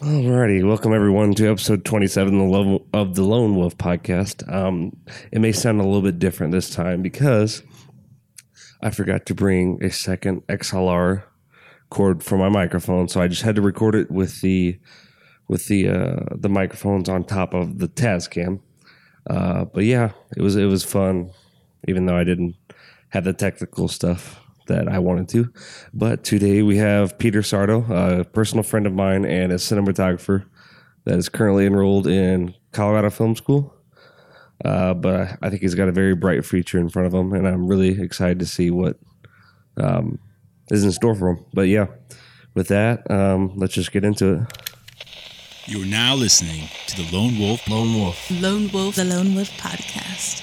Alrighty, welcome everyone to episode 27 of the Lone- Wolf podcast. Um, it may sound a little bit different this time because I forgot to bring a second XLR cord for my microphone, so I just had to record it with the with the uh, the microphones on top of the Tascam. Uh, but yeah, it was it was fun, even though I didn't have the technical stuff that I wanted to. But today we have Peter Sardo, a personal friend of mine and a cinematographer that is currently enrolled in Colorado Film School. Uh, but I- I think he's got a very bright future in front of him, and I'm really excited to see what um, is in store for him. But yeah, with that, um, let's just get into it. You are now listening to the Lone Wolf. Lone Wolf. Lone Wolf, the Lone Wolf podcast.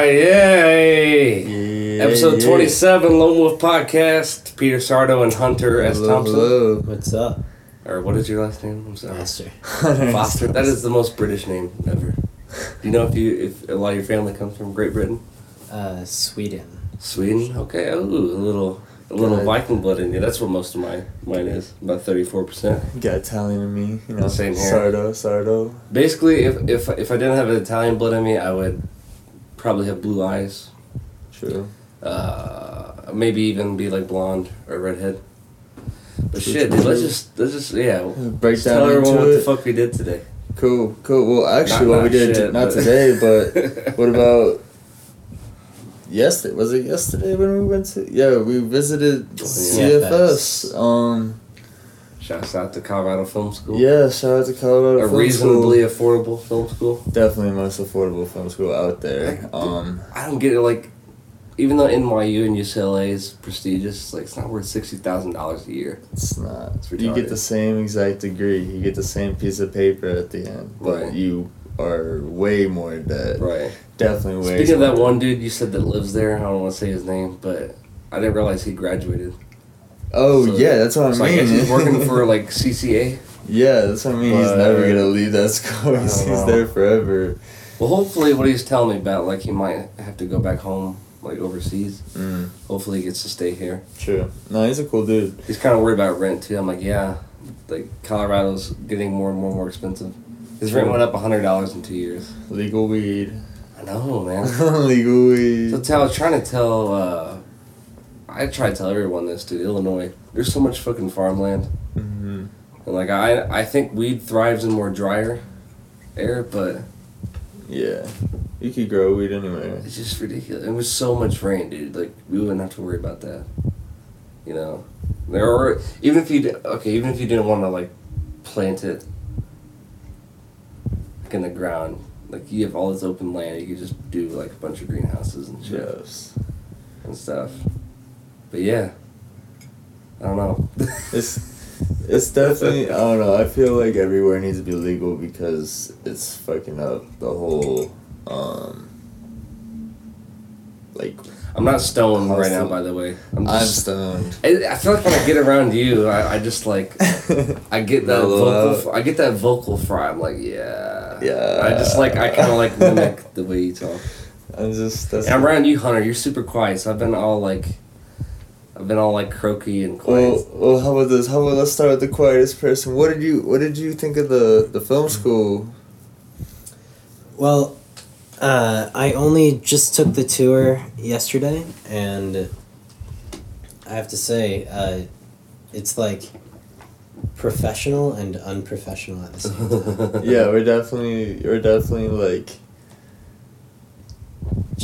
Right, yay! Episode 27, Lone Wolf Podcast. Peter Sardo and Hunter S. Thompson. hello. What's up, Or what is your last name? I'm sorry. Master? Foster. That is the most British name ever. Do you know if you if a lot of your family comes from Great Britain? Uh, Sweden. Sweden? Okay. Ooh, a little a little Good. Viking blood in you. That's what most of my mine is. About thirty four percent. You got Italian in me, you know. Same here. Sardo, Sardo. Basically, if if if I didn't have Italian blood in me, I would probably have blue eyes. True. Uh, maybe even be like blonde or redhead. But True, shit, true, dude, let's just let's just yeah. Break down tell everyone what the fuck we did today. Cool, cool. Well, actually, Not- what not we did shit, not but- today, but what about yesterday? Was it yesterday when we went to? Yeah, we visited CFS. Um, Shouts out to Colorado Film School. yeah, shout out to Colorado. Film School. A Film reasonably School. affordable film school. definitely the most affordable film school out there. Um, I don't get it. Like, even though NYU and UCLA is prestigious, like it's not worth sixty thousand dollars a year. It's not. It's you get the same exact degree. You get the same piece of paper at the end, but Right. you are way more in debt. Right. Definitely way. Speaking of that one dude you said that lives there, I don't want to say his name, but I didn't realize he graduated. Oh So- yeah, that's what I So I mean. guess he's working for like CCA. yeah, that's what I mean. he's never gonna leave that school. He's, there forever. Well, hopefully, what he's telling me about, like he might have to go back home, like overseas. Mm, Hopefully, he gets to stay here. true. No, he's a cool dude. He's kind of worried about rent too. I'm like, yeah, like Colorado's getting more and more and more expensive. His rent went up hundred dollars in two years. Legal weed. I know, man. Legal weed. So tell, I was trying to tell. Uh, I try to tell everyone this, dude. Illinois, there's so much fucking farmland, hmm and like I, I think weed thrives in more drier air, but Yeah, you could grow weed anywhere. it's just ridiculous. It was so much rain, dude. Like we wouldn't have to worry about that. You know, there are even if you okay, even if you didn't want to like plant it like in the ground, like you have all this open land, you could just do like a bunch of greenhouses and shit. Yes. and stuff. But yeah, I don't know. It's it's definitely I don't know. I feel like everywhere needs to be legal because it's fucking up the whole um like I'm not stoned right now, by the way. I'm I'm stoned. I, I feel like when I get around you, I, I just like I get that vocal. I get that vocal fry. I'm like, yeah, Yeah. I just like I kind of like mimic the way you talk. I'm just that's And I'm around you, Hunter. You're super quiet, so I've been all like, I've been all like croaky and quiet. well, well, how about this? How about let's start with the quietest person. What did you What did you think of the the film school? Well, uh, I only just took the tour yesterday, and I have to say, uh, it's like professional and unprofessional at the same time. yeah, we're definitely we're definitely like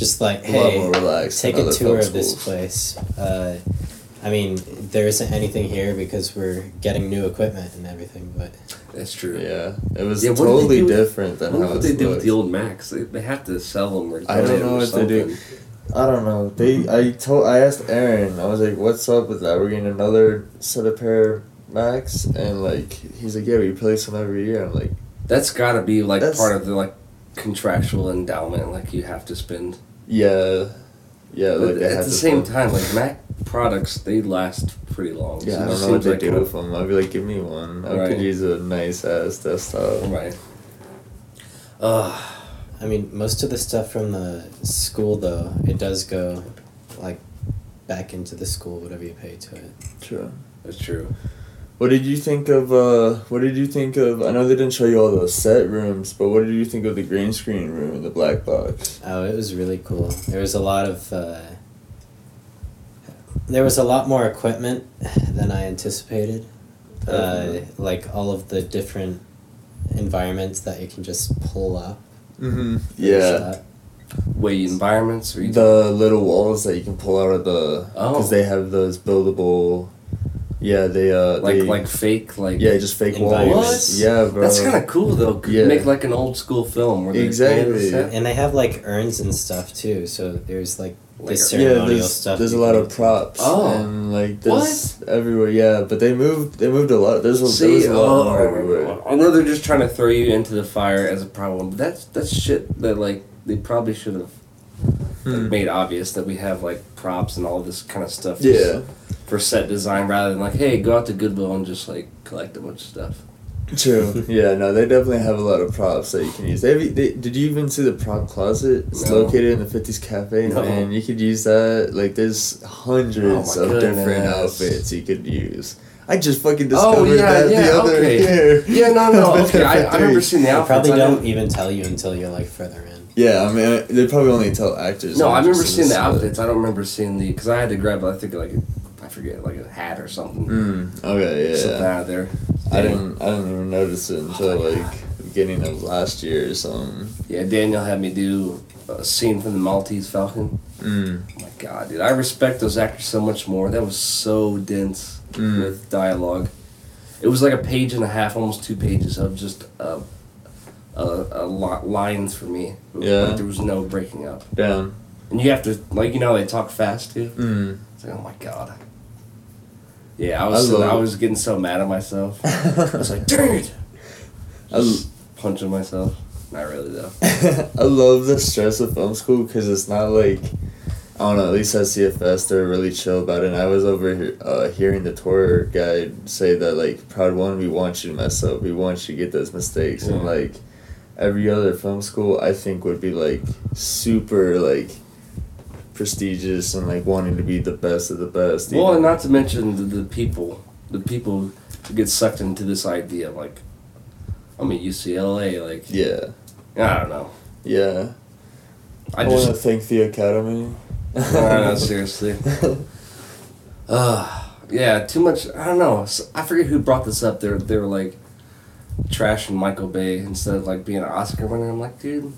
just like, a lot hey, more relaxed. take a tour film of this place. Uh, I mean, there isn't anything here because we're getting new equipment and everything, but That's true. Yeah, it was Yeah, what did they totally do different than What how would it they do with the old Macs? They, they have to sell them or I don't donate 'em know or what they do. I don't know. They I told I asked Aaron. I was like, "What's up with that? We're getting another set of pair of Macs," and like he's like, "Yeah, we replace them every year." I'm like, That's got to be like part of the like contractual endowment, like you have to spend. Yeah, yeah. Like But they at have the same put- time, like Mac products, they last pretty long. Yeah, So I don't know what seems they like do with them. I'd be like, give me one. I Right. could use a nice ass desktop. Right. Uh, I mean, most of the stuff from the school, though, it does go, like, back into the school, whatever you pay to it. True. that's true. What did you think of? uh What did you think of? I know they didn't show you all those set rooms, but what did you think of the green screen room and the black box? Oh, it was really cool. There was a lot of. Uh, there was a lot more equipment than I anticipated. Uh, like all of the different environments that you can just pull up. Mm-hmm. Yeah. shot. Wait, environments or you The little walls that you can pull out of the Oh. because they have those buildable. Yeah, they uh like they, like fake like yeah just fake walls. Environments. Yeah, bro. That's kind of cool though. Could Yeah. make like an old school film where Exactly. the. And they have like urns and stuff too. So there's like Like the yeah, there's, stuff. there's a lot of props Oh. and like there's everywhere. Yeah, but they moved they moved a lot. There's a, there See, was a lot oh, more everywhere. I know they're just trying to throw you into the fire as a problem, but that's that's shit that like they probably should have like, Hmm. made obvious that we have like props and all this kind of stuff. just Yeah, For set design, rather than like, hey, go out to Goodwill and just like collect a bunch of stuff. true. yeah, no, they definitely have a lot of props that you can use. They, they did you even see the prop closet? It's No. located in the Fifties Cafe. No. Man, you could use that. Like, there's hundreds Oh my of different outfits you could use. I just fucking oh, discovered Oh, yeah, that yeah, the other okay. year. Yeah, no, no, okay. I, I remember seeing the They probably don't even tell you until you're like further in. Yeah, I mean, they probably only tell actors. No, I remember seeing the outfits. I don't remember seeing the because I had to grab I think like a, I forget like a hat or something. Mm, okay, Something yeah. out of there. I didn't. I didn't even notice it until like the beginning of last year or something. Yeah, Daniel had me do a scene from the Maltese Falcon. Mm. Oh my god, dude! I respect those actors so much more. That was so dense Mm. with dialogue. It was like a page and a half, almost two pages of just uh, uh, uh, li- lines for me. Yeah. like there was no breaking up, Down. and you have to like you know they talk fast too. Mm. It's like oh my god. Yeah, I was I so, I was getting so mad at myself. I was like, it! I Just punching myself. Not really though. I love the stress of film school because it's not like I don't know. At least at CFS, they're really chill about it. And I was over here uh, hearing the tour guide say that like Prod One, we want you to mess up. We want you to get those mistakes. And like every other film school, I think would be like super like prestigious and like wanting to be the best of the best. Well, even- and not to mention the, the people, the people who get sucked into this idea. Like, I'm mean, UCLA. Like, yeah, I don't know. yeah. I I, want to thank the Academy. no, no, seriously. Uh, yeah, too much. I don't know. I forget who brought this up. They're they were like trashing Michael Bay instead of like being an Oscar winner. I'm like, dude.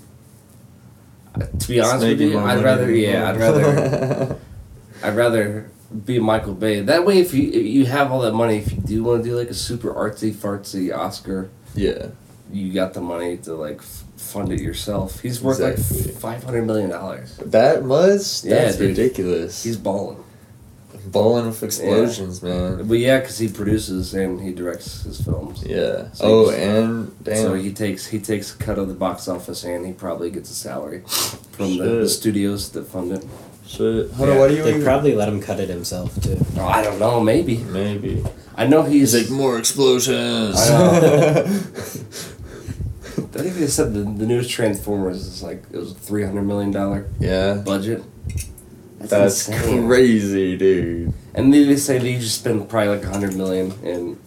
To be honest with you, I'd rather yeah, I'd rather I'd rather be Michael Bay. That way, if you if you have all that money, if you do want to do like a super artsy fartsy Oscar, yeah. you got the money to like f- fund it yourself. He's worth Exactly. like five hundred million dollars. That much? Yeah, That's dude. ridiculous. He's balling. Balling with explosions, man. But yeah, because he produces and he directs his films. Yeah. So oh, he's- and damn. So he takes he takes a cut of the box office and he probably gets a salary from the, the studios that fund it. Shit. Hunter, Yeah. why do you They even? probably let him cut it himself too. Oh, I don't know, maybe. Maybe. I know he's. He's like more explosions. I know. I think they said the, the newest Transformers is like it was a three hundred million dollar yeah. budget. That's insane. crazy, dude. And they say they just spend probably like a hundred million in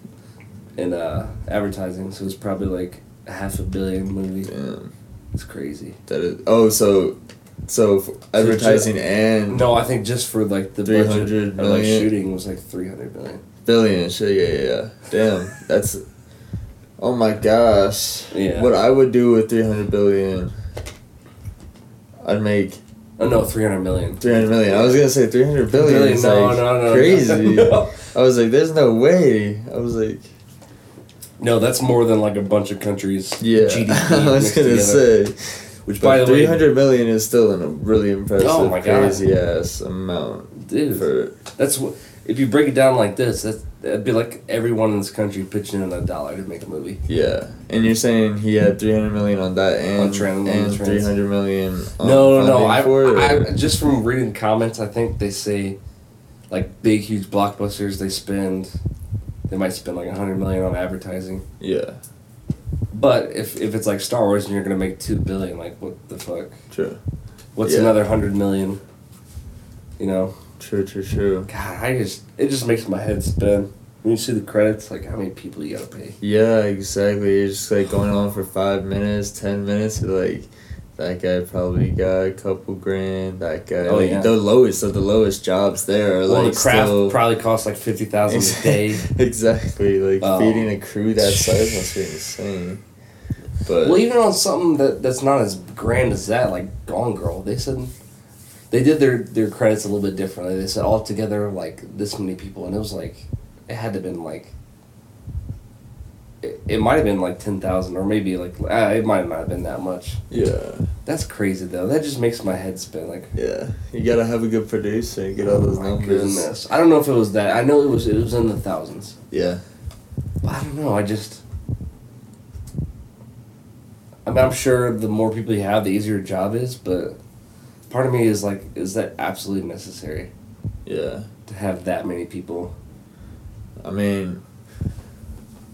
in uh, advertising, so it's probably like a half a billion movie. Damn. It's crazy. That is. Oh, so, so advertising and No, I think just for like the 300 of like shooting was like three hundred million. billion. Shit. Yeah, yeah, yeah. Damn. That's. Oh my gosh. Yeah. What I would do with three hundred billion. I'd make Oh no, three hundred million. three hundred million. I was gonna say three hundred billion. Billion, is no, like no, no, crazy. no. I was like, "There's no way." I was like, No, that's more than like a bunch of countries. "Yeah." GDP I was gonna say, Which by the way, three hundred million is still in a really impressive, Oh my God. crazy ass amount dude, for that's what. If you break it down like this, that's it'd be like everyone in this country pitching in a dollar to make a movie. Yeah, and you're saying he had three hundred million on that and On and three hundred million. On no, no, no. I, it, I just from reading comments, I think they say, like big, huge blockbusters, they spend, they might spend like a hundred million on advertising. yeah, But if if it's like Star Wars and you're gonna make two billion, like what the fuck? true, What's Yeah. another hundred million? You know, true, true, true. God, I just it just makes my head spin when you see the credits. Like how many people you gotta pay? Yeah, exactly. It's just like going on for five minutes, ten minutes. You're like, that guy probably got a couple grand. That guy, Oh, like, yeah. the lowest of the lowest jobs there are Well, like the craft still probably costs like fifty thousand a day. exactly like Um, feeding a crew that size must be insane. But Well, even on something that that's not as grand as that, like Gone Girl, they said they did their their credits a little bit differently. They said all together like this many people, and it was like it had to have been like it, it might have been like ten thousand, or maybe like uh, it might not have been that much. yeah, That's crazy though. That just makes my head spin. Like yeah, you gotta have a good producer and get all those oh numbers. goodness, I don't know if it was that. I know it was it was in the thousands. Yeah, But I don't know. I just. I mean, I'm sure the more people you have, the easier your job is. But part of me is like, is that absolutely necessary yeah. to have that many people? I mean,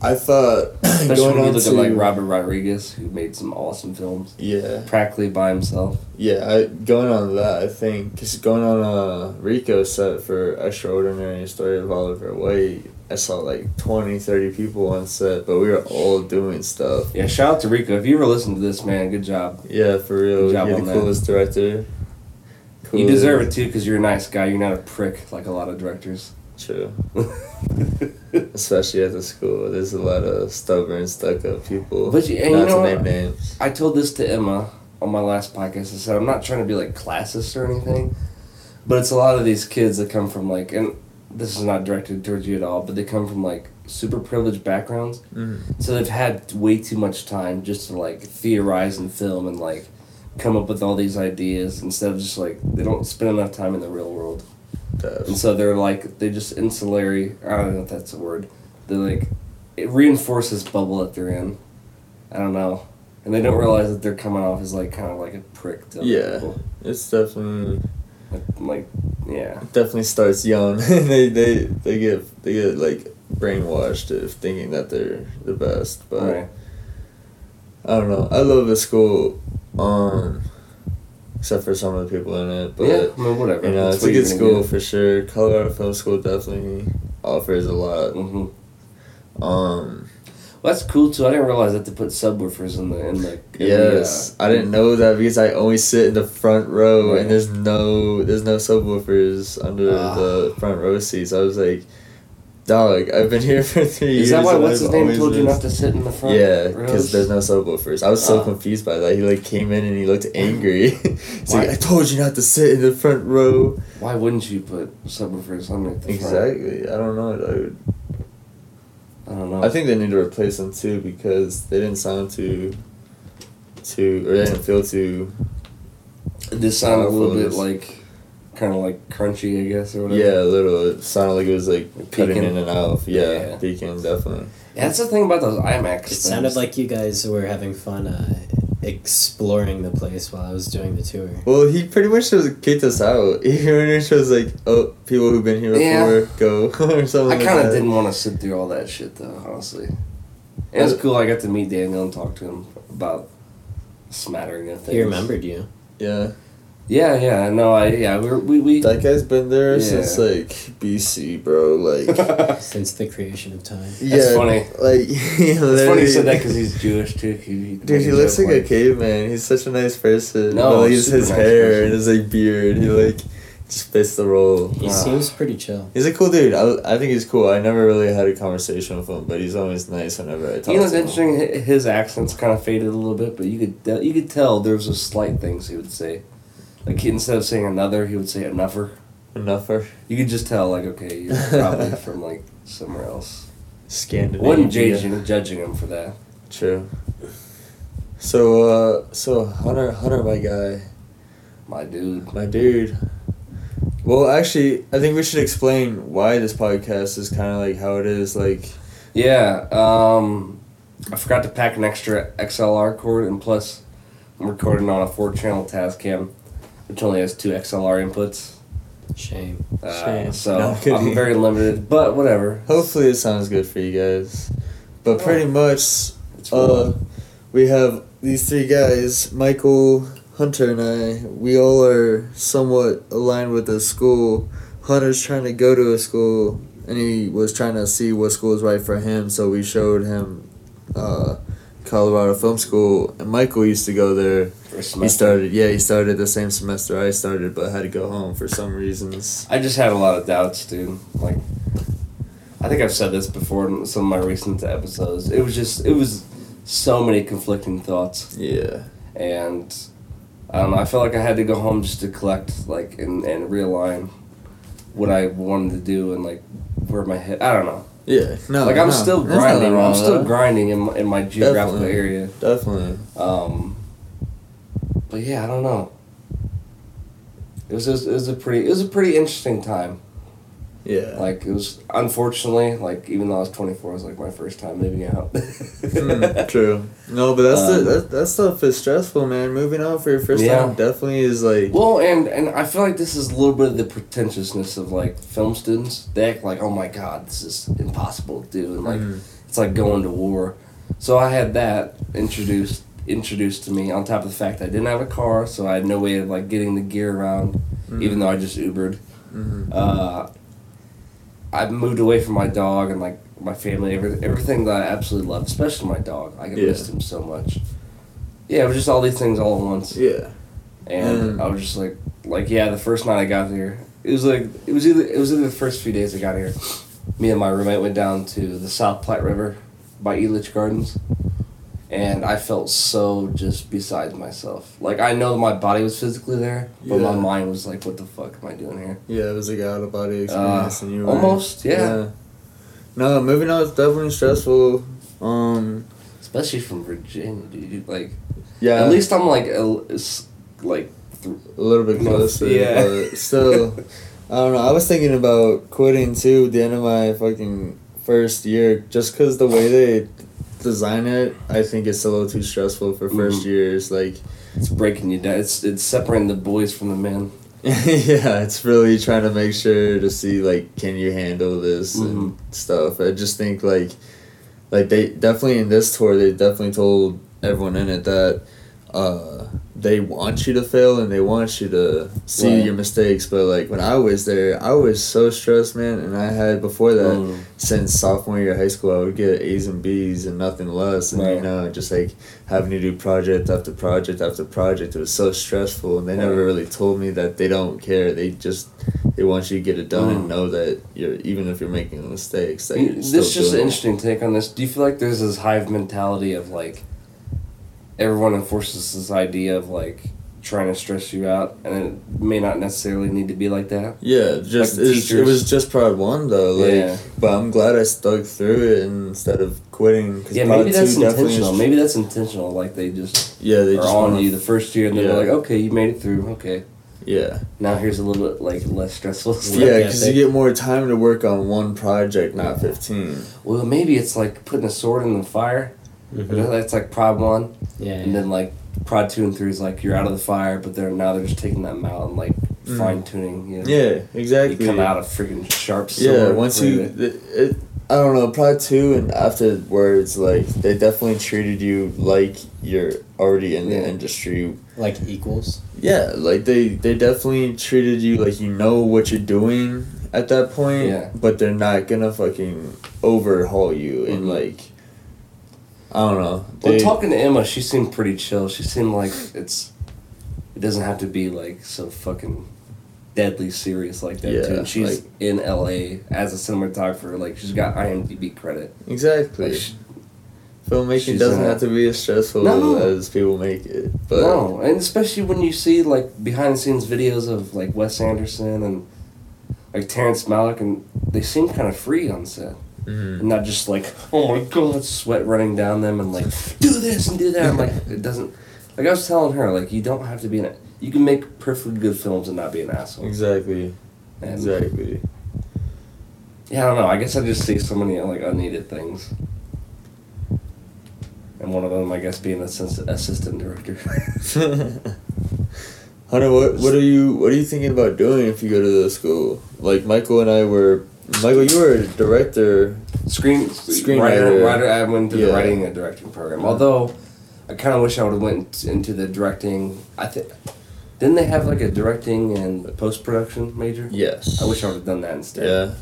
I thought Especially going when you look to at like Robert Rodriguez, who made some awesome films yeah. practically by himself. Yeah, I, going on that, I think, because going on a Rico set for Extraordinary Story of Oliver White, I saw like 20, 30 people on set, but we were all doing stuff. Yeah, shout out to Rico. If you ever listen to this, man, good job. Yeah, for real. Good job You're on the that. coolest director. You deserve it too, because you're a nice guy. You're not a prick like a lot of directors. True. Especially at the school, there's a lot of stubborn, stuck up people. But you- not you know to name names. I told this to Emma on my last podcast. I said I'm not trying to be like classist or anything, but it's a lot of these kids that come from like, and this is not directed towards you at all, but they come from like super privileged backgrounds, Mhm. so they've had way too much time just to like theorize and film and like come up with all these ideas instead of just like they don't spend enough time in the real world, Def. and so they're like they just insulary. I don't know if that's a word. They like it reinforces bubble that they're in. I don't know. And they don't realize that they're coming off as like kind of like a prick to Yeah. people. It's definitely Like, yeah. definitely starts young. they they they get they get like brainwashed of thinking that they're the best. But Right. I don't know. I love the school, um, except for some of the people in it. But yeah, I mean whatever. you know, That's it's a good school get. for sure. Colorado Film School definitely offers a lot. Mhm. Um, Well, that's cool too. I didn't realize that to put subwoofers in the in the. In yes, the, uh, I didn't know that because I only sit in the front row Right. and there's no there's no subwoofers under Ah. the front row seats. I was like, dog, I've been here for three years. Is that why what's I've his name told you not to sit in the front? Yeah, because there's no subwoofers. I was so Oh. confused by that. He like came in and he looked angry. He's Why? like, "I told you not to sit in the front row." Why wouldn't you put subwoofers underneath the front? Exactly. I don't know, dude. I don't know. I think they need to replace them too because they didn't sound too, too, or they didn't feel too. this sounded a little bit like, kind of like crunchy, I guess, or whatever. Yeah, a little. It sounded like it was like cutting Peeking. in and out. Yeah, Yeah. peeking definitely. Yeah, that's the thing about those IMAX. It things. sounded like you guys were having fun uh, exploring the place while I was doing the tour. Well, he pretty much just kicked us out. He pretty much was like, "Oh, people who've been here Yeah. before, go," or something. I kind of that. didn't want to sit through all that shit though, honestly. It was cool. I got to meet Daniel and talk to him about smattering of things. He remembered you. Yeah. Yeah, yeah. No, I yeah. We were, we we. That guy's been there Yeah. since like BC, bro. Like, Since the creation of time. yeah, funny. Like, he it's funny you said that because he's Jewish too. He, he Dude, he looks like a caveman. He's such a nice person. No, No, like, his, his nice hair person. and his like beard. He like just fits the role. He Ah. seems pretty chill. He's a cool dude. I, I think he's cool. I never really had a conversation with him, but he's always nice whenever I talk You know, it's to him. interesting. His accents kind of faded a little bit, but you could tell- you could tell there was a slight things he would say. Like he, instead of saying another, he would say enougher. Enough for You could just tell, like, okay, you're probably from like somewhere else. Scandinavia. Wasn't judging judging him for that. True. So, uh, so Hunter, Hunter, my guy, My dude. my dude. Well, actually, I think we should explain why this podcast is kind of like how it is. Like, Yeah, um, I forgot to pack an extra XLR cord, and plus, I'm recording on a four channel Tascam, which only has two XLR inputs. Shame. Uh, Shame. so No, I'm very limited, but whatever. hopefully, it sounds good for you guys. But pretty much, uh, we have these three guys Michael, Hunter, and I. We all are somewhat aligned with the school. Hunter's trying to go to a school, and he was trying to see what school is right for him, so we showed him uh, Colorado Film School. And Michael used to go there. For a He started, yeah, he started the same semester I started, but had to go home for some reasons. I just had a lot of doubts, dude. Like, I think I've said this before in some of my recent episodes. It was just, it was so many conflicting thoughts. Yeah. and I don't know. I felt like I had to go home just to collect like and, and realign what I wanted to do and like where my head. I don't know. Yeah. No. like I'm no, still grinding. I'm still grinding in my, in my geographical Definitely. area. Definitely. Um, but yeah, I don't know. It was, was it was a pretty it was a pretty interesting time. Yeah. Like it was unfortunately like even though I was 24, it was like my first time moving out. Hmm, true. No, but that's the Um, that, that stuff is stressful, man. Moving out for your first Yeah. time definitely is like. Well, and and I feel like this is a little bit of the pretentiousness of like film students. They act like, oh my god, this is impossible to do, and like Mhm. it's like going to war. So I had that introduced introduced to me on top of the fact I didn't have a car, so I had no way of like getting the gear around, even though I just Ubered. Mhm. Uh, I moved away from my dog and like my family, every, everything that I absolutely loved, especially my dog. I Yeah. missed him so much. Yeah, it was just all these things all at once Yeah. and Mm. I was just like, like yeah, the first night I got here, it was like it was either it was either the first few days I got here. Me and my roommate went down to the South Platte River by Elitch Gardens, and I felt so just beside myself. Like I know that my body was physically there, but my mind was like, what the fuck am I doing here? Yeah, it was like out of body experience, and you were Uh, almost, yeah. No, moving out is definitely stressful. Um. Especially from Virginia, dude. Like Yeah. at least I'm like a, it's like th- a little bit closer. yeah. But still, I don't know. I was thinking about quitting too at the end of my fucking first year, just because the way they design it, I think it's a little too stressful for 1st Mhm. years. Like, it's breaking you down. It's it's separating the boys from the men. yeah, it's really trying to make sure to see like, can you handle this Mhm. and stuff. I just think like, like they definitely in this tour they definitely told everyone in it that, uh, they want you to fail and they want you to see Right. your mistakes. But like when I was there, I was so stressed, man. And I had before that Mm. since sophomore year of high school, I would get A's and B's and nothing less. And you know, just like having to do project after project after project, it was so stressful. And they never really told me that they don't care. They just they want you to get it done Mm. and know that you're even if you're making mistakes. That You- you're this is just an interesting take on this. Do you feel like there's this hive mentality of like everyone enforces this idea of like trying to stress you out, and it may not necessarily need to be like that. Yeah, just Like it was just prod one though. Like, Yeah. but I'm glad I stuck through it instead of quitting. 'cause Yeah, maybe that's intentional. is- Maybe that's intentional. Like they just yeah, they are just on wanna- you the first year, and then Yeah. they're like, okay, you made it through. Okay, Yeah, now here's a little bit like less stressful stuff. yeah, Yeah, because you get more time to work on one project, not fifteen. Well, maybe it's like putting a sword in the fire. Mhm. That's like prod one. Yeah. And then like prod two and three is like you're out of the fire, but they're now they're just taking that and like Mm. fine tuning. You know? Yeah, exactly. You come out a freaking sharp sword. Yeah, once you, ready to- it, it, I don't know, prod two and afterwards, like they definitely treated you like you're already in Yeah. the industry. like equals. Yeah, like they they definitely treated you like you know what you're doing at that point. Yeah. But they're not gonna fucking overhaul you and Mhm. like. I don't know. Well, talking to Emma, she seemed pretty chill. She seemed like it's. It doesn't have to be like so fucking deadly serious like that too. And she's like- in L.A. as a cinematographer. Like she's got IMDb credit. exactly. Like, she- Filmmaking doesn't in have to be as stressful No. as people make it. But no, and especially when you see like behind the scenes videos of like Wes Anderson and like Terrence Malick, and they seem kind of free on set. Mhm. And not just like, oh my god, sweat running down them and like, do this and do that. I'm like, it doesn't. Like I was telling her, like you don't have to be an. You can make perfectly good films and not be an asshole. Exactly. And Exactly. yeah, I don't know. I guess I just see so many like unneeded things. And one of them, I guess, being assistant assistant director. Hunter, what what are you what are you thinking about doing if you go to the school? Like Michael and I were Michael, you were a director. Screen Screenwriter. writer, writer. I went through the writing and directing program. Although, I kind of wish I would have went into the directing. I think didn't they have like a directing and post production major? Yes. I wish I would have done that instead. Yeah.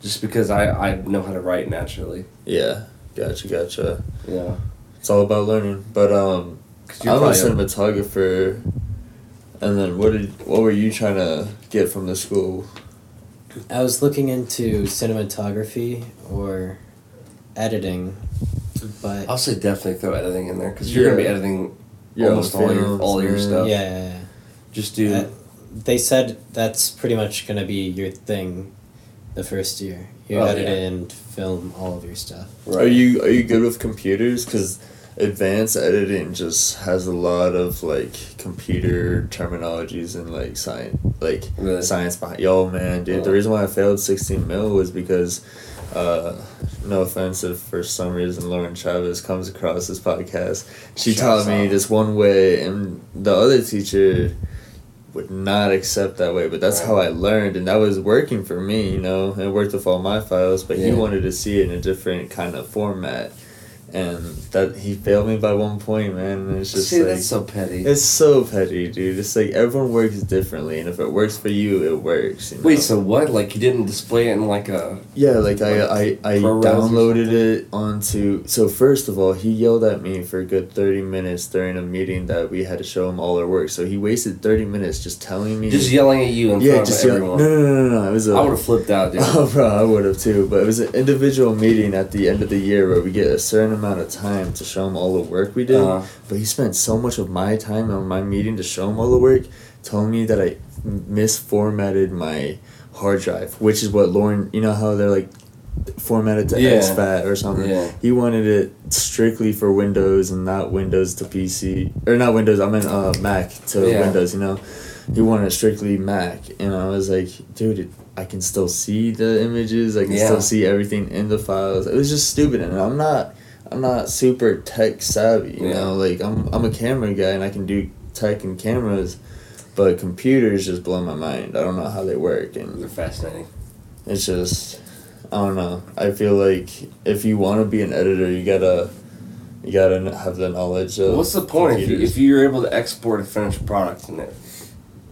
Just because I I know how to write naturally. Yeah. Gotcha. Gotcha. Yeah. It's all about learning. But um, I'm a cinematographer. And then what did what were you trying to get from the school? I was looking into cinematography or editing, but I'll say definitely throw editing in there because you're gonna be editing Your almost all your all your stuff. yeah, yeah, yeah. Just do. Uh, they said that's pretty much gonna be your thing, the first year. You Oh, edit yeah. and film all of your stuff. right. Are you are you good with computers? Because advanced editing just has a lot of like computer terminologies and like science like Really? science behind. Yo, man, dude, the Oh. reason why I failed sixteen mil was because. Uh, no offense if for some reason Lauren Chavez comes across this podcast. She Shouts taught me this one way, and the other teacher would not accept that way. But that's how I learned, and that was working for me, you know. It worked with all my files, but he wanted to see it in a different kind of format, and that he failed me by one point, man. And it's just See, like that's so petty. it's so petty, dude. It's like everyone works differently, and if it works for you, it works. You know? Wait, so what? Like you didn't display it in like a Yeah, like I I, I downloaded it onto. So first of all, he yelled at me for a good thirty minutes during a meeting that we had to show him all our work. So he wasted thirty minutes just telling me. just yelling at you in yeah, front just of everyone. No, no, no, no, no. It was a. I would have flipped out, dude. Oh, bro, I would have too. But it was an individual meeting at the end of the year where we get a certain amount of time to show him all the work we did. Uh-huh. But he spent so much of my time on my meeting to show him all the work, telling me that I misformatted my hard drive, which is what Lauren, you know how they're like formatted to Yeah. exFAT or something. Yeah. He wanted it strictly for Windows and not Windows to PC or not Windows. I meant uh, Mac to Yeah. Windows. You know, he wanted strictly Mac, and I was like, dude, it, I can still see the images. I can Yeah. still see everything in the files. It was just stupid, and I'm not. I'm not super tech savvy, you Yeah. know. Like I'm, I'm a camera guy, and I can do tech and cameras, but computers just blow my mind. I don't know how they work, and They're fascinating. it's just I don't know. I feel like if you want to be an editor, you gotta you gotta have the knowledge of. What's the point if, you, you're able to export a finished product and it,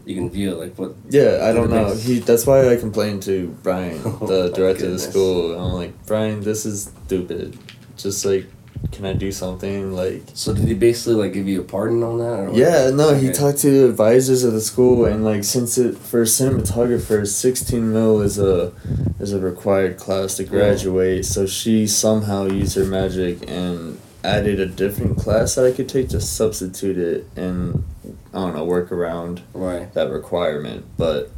you can view it like what? yeah, I don't know. He that's why I complained to Brian, Oh the my director of the school. I'm like, Brian, this is stupid. Just like, can I do something like? So did he basically like give you a pardon on that? Or what? Yeah, no, he talked to the advisors of the school, and like since it for a cinematographer sixteen mil is a is a required class to graduate. So she somehow used her magic and added a different class that I could take to substitute it and I don't know work around Right. that requirement. But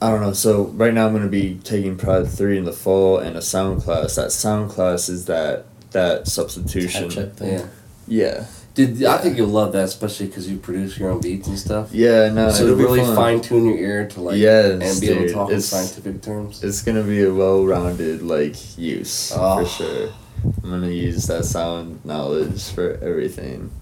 I don't know. So right now I'm gonna be taking Prod three in the fall and a sound class. That sound class is that that substitution. Catch up thing. Yeah. Yeah, Did I think you'll love that, especially because you produce your own beats and stuff. yeah. No, so it'll be really fine tune your ear to like Yes, and be able to talk in scientific terms. It's gonna be a well-rounded like use Oh. for ah. sure. I'm gonna use that sound knowledge for everything.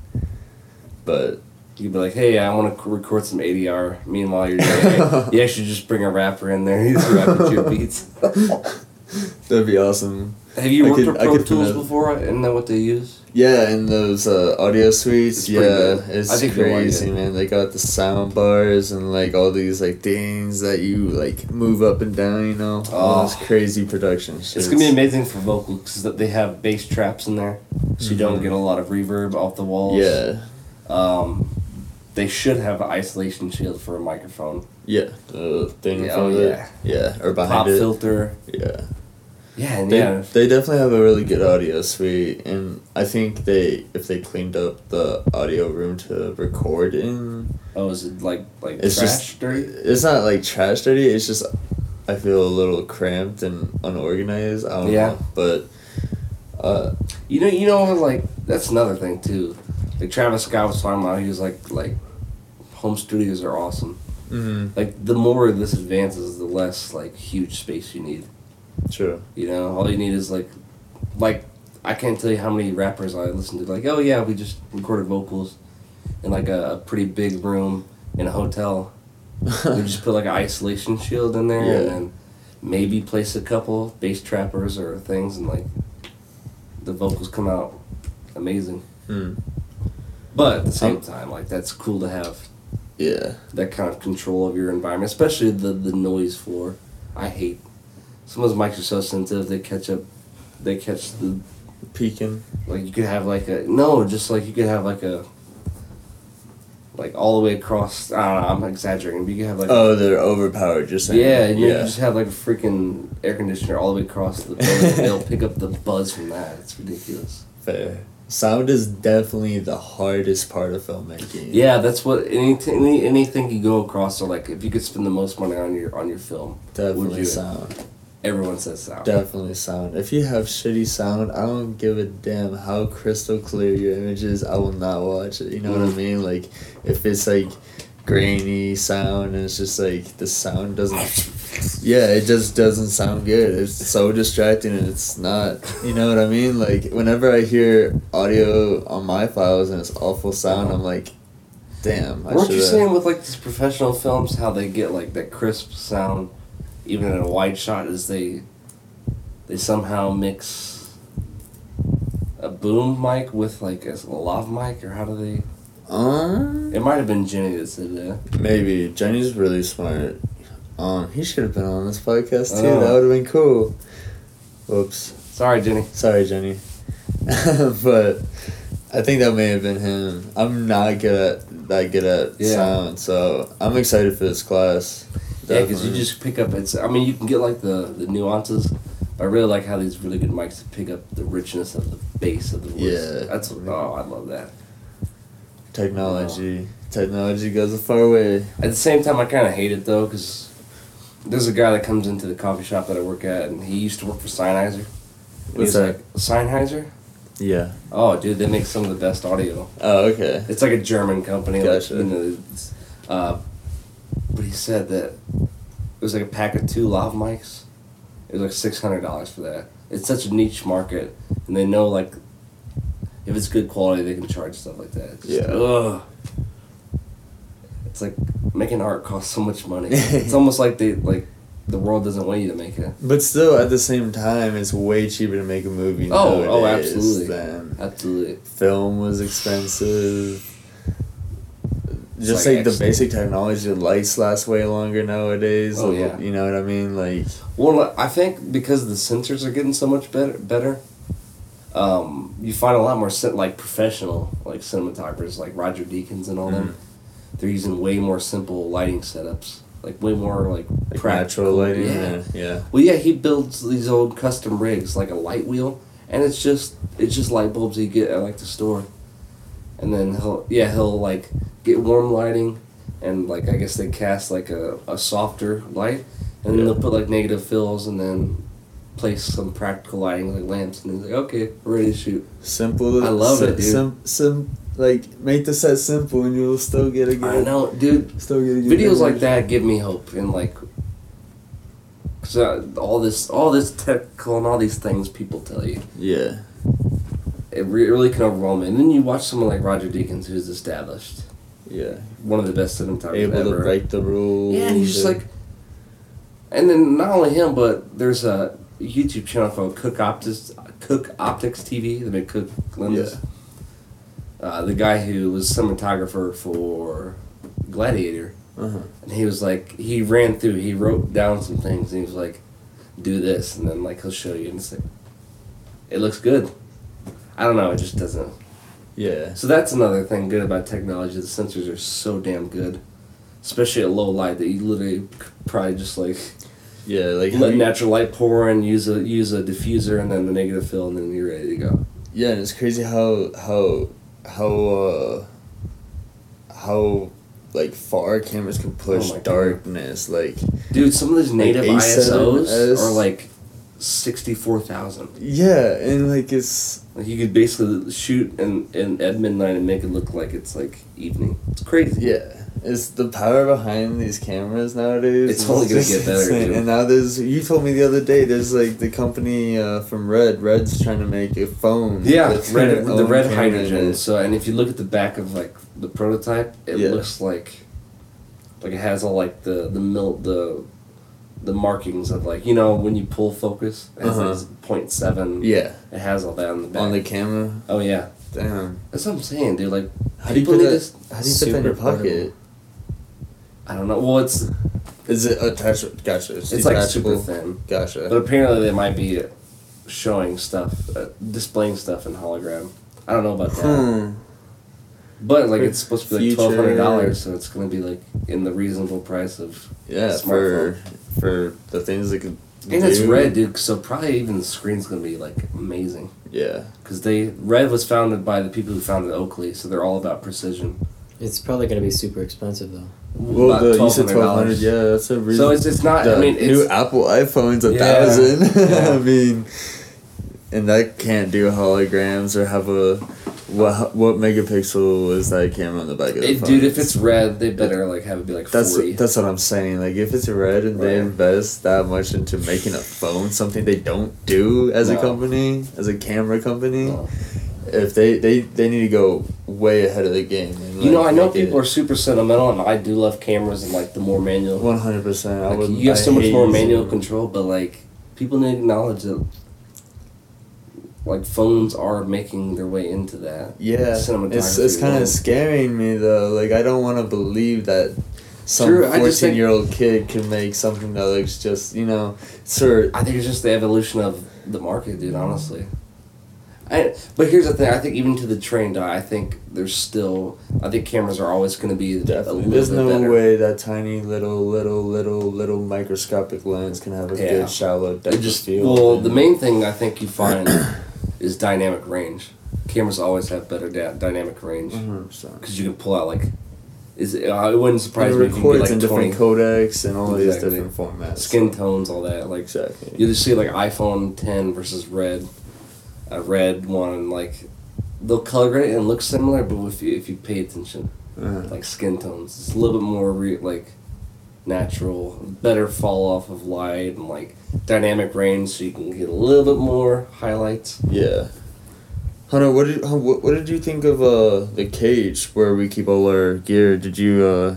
But You'd be like, "Hey, I want to record some ADR." Meanwhile, you're doing you actually just bring a rapper in there. He's rapping your beats. that'd be awesome. Have you I worked could- with Pro Tools before? Isn't that what they use? Yeah, and those uh, audio suites, It's yeah, it's crazy, man. They got the sound bars and like all these like things that you like move up and down. You know, all this Oh. crazy production. Shit. It's gonna be amazing for vocals because they have bass traps in there, so you don't get a lot of reverb off the walls. Yeah, Um, they should have an isolation shield for a microphone. yeah. The thing in Yeah, front oh, of it. yeah. Yeah, or behind Pop it. filter. Yeah. Yeah, and They, yeah. they definitely have a really good audio suite, and I think they if they cleaned up the audio room to record in, Oh, is it like like it's trash just dirty? It's not like trash dirty. It's just I feel a little cramped and unorganized. I don't Yeah. know, but uh, You know, you know, like that's another thing too. Like Travis Scott was talking about, he was like, like, home studios are awesome. Mm-hmm. Like the more this advances, the less like huge space you need. True. You know, all you need is like, like I can't tell you how many rappers I listen to. Like, oh yeah, we just recorded vocals in like a, a pretty big room in a hotel. we just put like an isolation shield in there, Yeah. and then maybe place a couple bass trappers or things, and like the vocals come out amazing. Hmm. But at the same Um, time, like that's cool to have Yeah. that kind of control of your environment, especially the the noise floor. I hate some of those mics are so sensitive they catch up, they catch the Peeking. like you could have like a no, just like you could have like a like all the way across. I don't know. I'm exaggerating, but you could have like Oh, they're overpowered. Just saying. yeah, and you yeah. just have like a freaking air conditioner all the way across the building. They'll pick up the buzz from that. It's ridiculous. Fair. Sound is definitely the hardest part of filmmaking. Yeah, that's what anything any, anything you go across. Or like if you could spend the most money on your on your film, Definitely you? sound. everyone says sound. Definitely sound. If you have shitty sound, I don't give a damn how crystal clear your image is. I will not watch it. You know what I Mm. mean? Like, if it's like grainy sound and it's just like the sound doesn't. Yeah, it just doesn't sound good. It's so distracting and it's not. You know what I mean? Like, whenever I hear audio on my files and it's awful sound, I'm like, damn. I Weren't you saying with like these professional films how they get like that crisp sound, even in a wide shot, is they they somehow mix a boom mic with like a lav mic, or how do they? Um, It might have been Jenny that said that. Maybe Jenny's really smart. Um, he should have been on this podcast too. Oh. That would have been cool. Whoops, Sorry, Jenny. sorry, Jenny. but I think that may have been him. I'm not good at that good at Yeah. sound, so I'm excited for this class. Yeah, because you just pick up. It's. I mean, you can get like the the nuances. But I really like how these really good mics pick up the richness of the bass of the voice. Yeah. That's oh, I love that. technology. Technology goes a far way. At the same time, I kind of hate it though, because there's a guy that comes into the coffee shop that I work at, and he used to work for Sennheiser. And What's that? like, Sennheiser? Yeah. Oh, dude, they make some of the best audio. Oh, okay. It's like a German company. like, Gotcha. you know, uh, but he said that it was like a pack of two lav mics. It was like six hundred dollars for that. It's such a niche market, and they know like if it's good quality, they can charge stuff like that. It's just, Yeah. Ugh. It's like making art costs so much money. it's almost like they like the world doesn't want you to make it. But still, at the same time, it's way cheaper to make a movie Oh, oh, absolutely. than Absolutely. film was expensive. Just like like, the basic technology, lights last way longer nowadays. Oh, yeah. You know what I mean? Like, Well, I think because the sensors are getting so much better, better, um, you find a lot more like professional like cinematographers like Roger Deakins and all them. They're using way more simple lighting setups, like way more like, like practical. natural lighting. Yeah. Yeah. Well, yeah, he builds these old custom rigs like a light wheel, and it's just it's just light bulbs you get at like the store, and then he'll yeah he'll like get warm lighting, and like I guess they cast like a, a softer light, and then Yeah. they'll put like negative fills, and then place some practical lighting like lamps, and he's like okay we're ready to shoot. Simple. I love sim- it, dude. Sim, sim, like make the set simple, and you'll still get a good. I know, dude. Still get a good Videos like that give me hope, and like. Cause uh, all this, all this technical and all these things people tell you, Yeah. it re- really can overwhelm me. And then you watch someone like Roger Deakins, who's established, Yeah. one of the best cinematographers Able ever. to break the rules. yeah, and he's just like, and then not only him, but there's a YouTube channel called Cooke Optics, Cooke Optics TV. They make Cooke lenses. Uh, the guy who was cinematographer for Gladiator, Uh-huh. and he was like, he ran through, he wrote down some things, and he was like, do this, and then like he'll show you, and it's like, it looks good. I don't know, it just doesn't. Yeah. So that's another thing good about technology. The sensors are so damn good, especially at low light that you literally probably just like Yeah. Like let how- natural light pour in, use a use a diffuser, and then the negative fill, and then you're ready to go. Yeah, and it's crazy how how how uh how like far cameras can push Oh my God. darkness. Like Dude, some of those native ISOs are like sixty four thousand. yeah, and like it's Like you could basically shoot in, in at midnight and make it look like it's like evening. It's crazy. yeah. It's the power behind these cameras nowadays. It's is only gonna get better, insane. dude. And now there's. You told me the other day. There's like the company uh, from Red. Red's trying to make a phone. Yeah, with red, the red hydrogen. So, and if you look at the back of like the prototype, it Yeah. looks like like it has all like the the mil the the markings of like you know when you pull focus, it has Uh-huh. point seven. Yeah, it has all that on the back. on the camera. oh yeah, Damn. that's what I'm saying, dude. Like How do you put that? this. How do you put that in your Super portable. Pocket? I don't know. Well, it's Is it attached? Gotcha. It's, it's like super detachable. thin, Gotcha. but apparently they might be showing stuff, uh, displaying stuff in hologram. I don't know about that. Hmm. But like it's supposed to be like Future. twelve hundred dollars, so it's gonna be like in the reasonable price of Yeah, Smartphone. for for the things that could. and it's do. red, dude. So probably even the screen's gonna be like amazing Yeah. because they red was founded by the people who founded Oakley, so they're all about precision. It's probably going to be super expensive though. Well, the, you said twelve hundred. Yeah, that's a reason. So it's it's not. the I mean, new Apple iPhone's a Yeah, thousand. yeah. I mean, and that can't do holograms or have a what what megapixel is that camera on the back of the it, phone? dude. If it's red, they better like have it be like that's forty. that's what I'm saying. Like if it's red and they invest that much into making a phone, something they don't do as a company, as a camera company. No. If they, they they need to go way ahead of the game. And, You know, I know people it- are super sentimental, and I do love cameras and like the more manual. One hundred percent. I would. you have I so much more manual control, but like people need to acknowledge that like phones are making their way into that. Yeah, it's it's kind of scaring me though. Like I don't want to believe that some True, fourteen year old kid can make something that looks just you know, sir. I think it's just the evolution of the market, dude. Honestly, I, but here's the thing. I think even to the trained eye, I think there's still. I think cameras are always going to be a Definitely. There's bit no better. way that tiny little little little little microscopic lens can have a Yeah. good shallow depth It just of field. well, the main thing I think you find is dynamic range. Cameras always have better da- dynamic range because you can pull out like. Is it, uh, it wouldn't surprise It me records get in like different codecs and all these different formats. skin tones, all that. Like Exactly. you just see like iPhone 10 versus red, a red one like they'll color grade and look similar, but if you if you pay attention, Uh, like skin tones, it's a little bit more re- like natural, better fall off of light and like dynamic range, so you can get a little bit more highlights. yeah. Hunter, what did what, what did you think of uh the cage where we keep all our gear? Did you uh?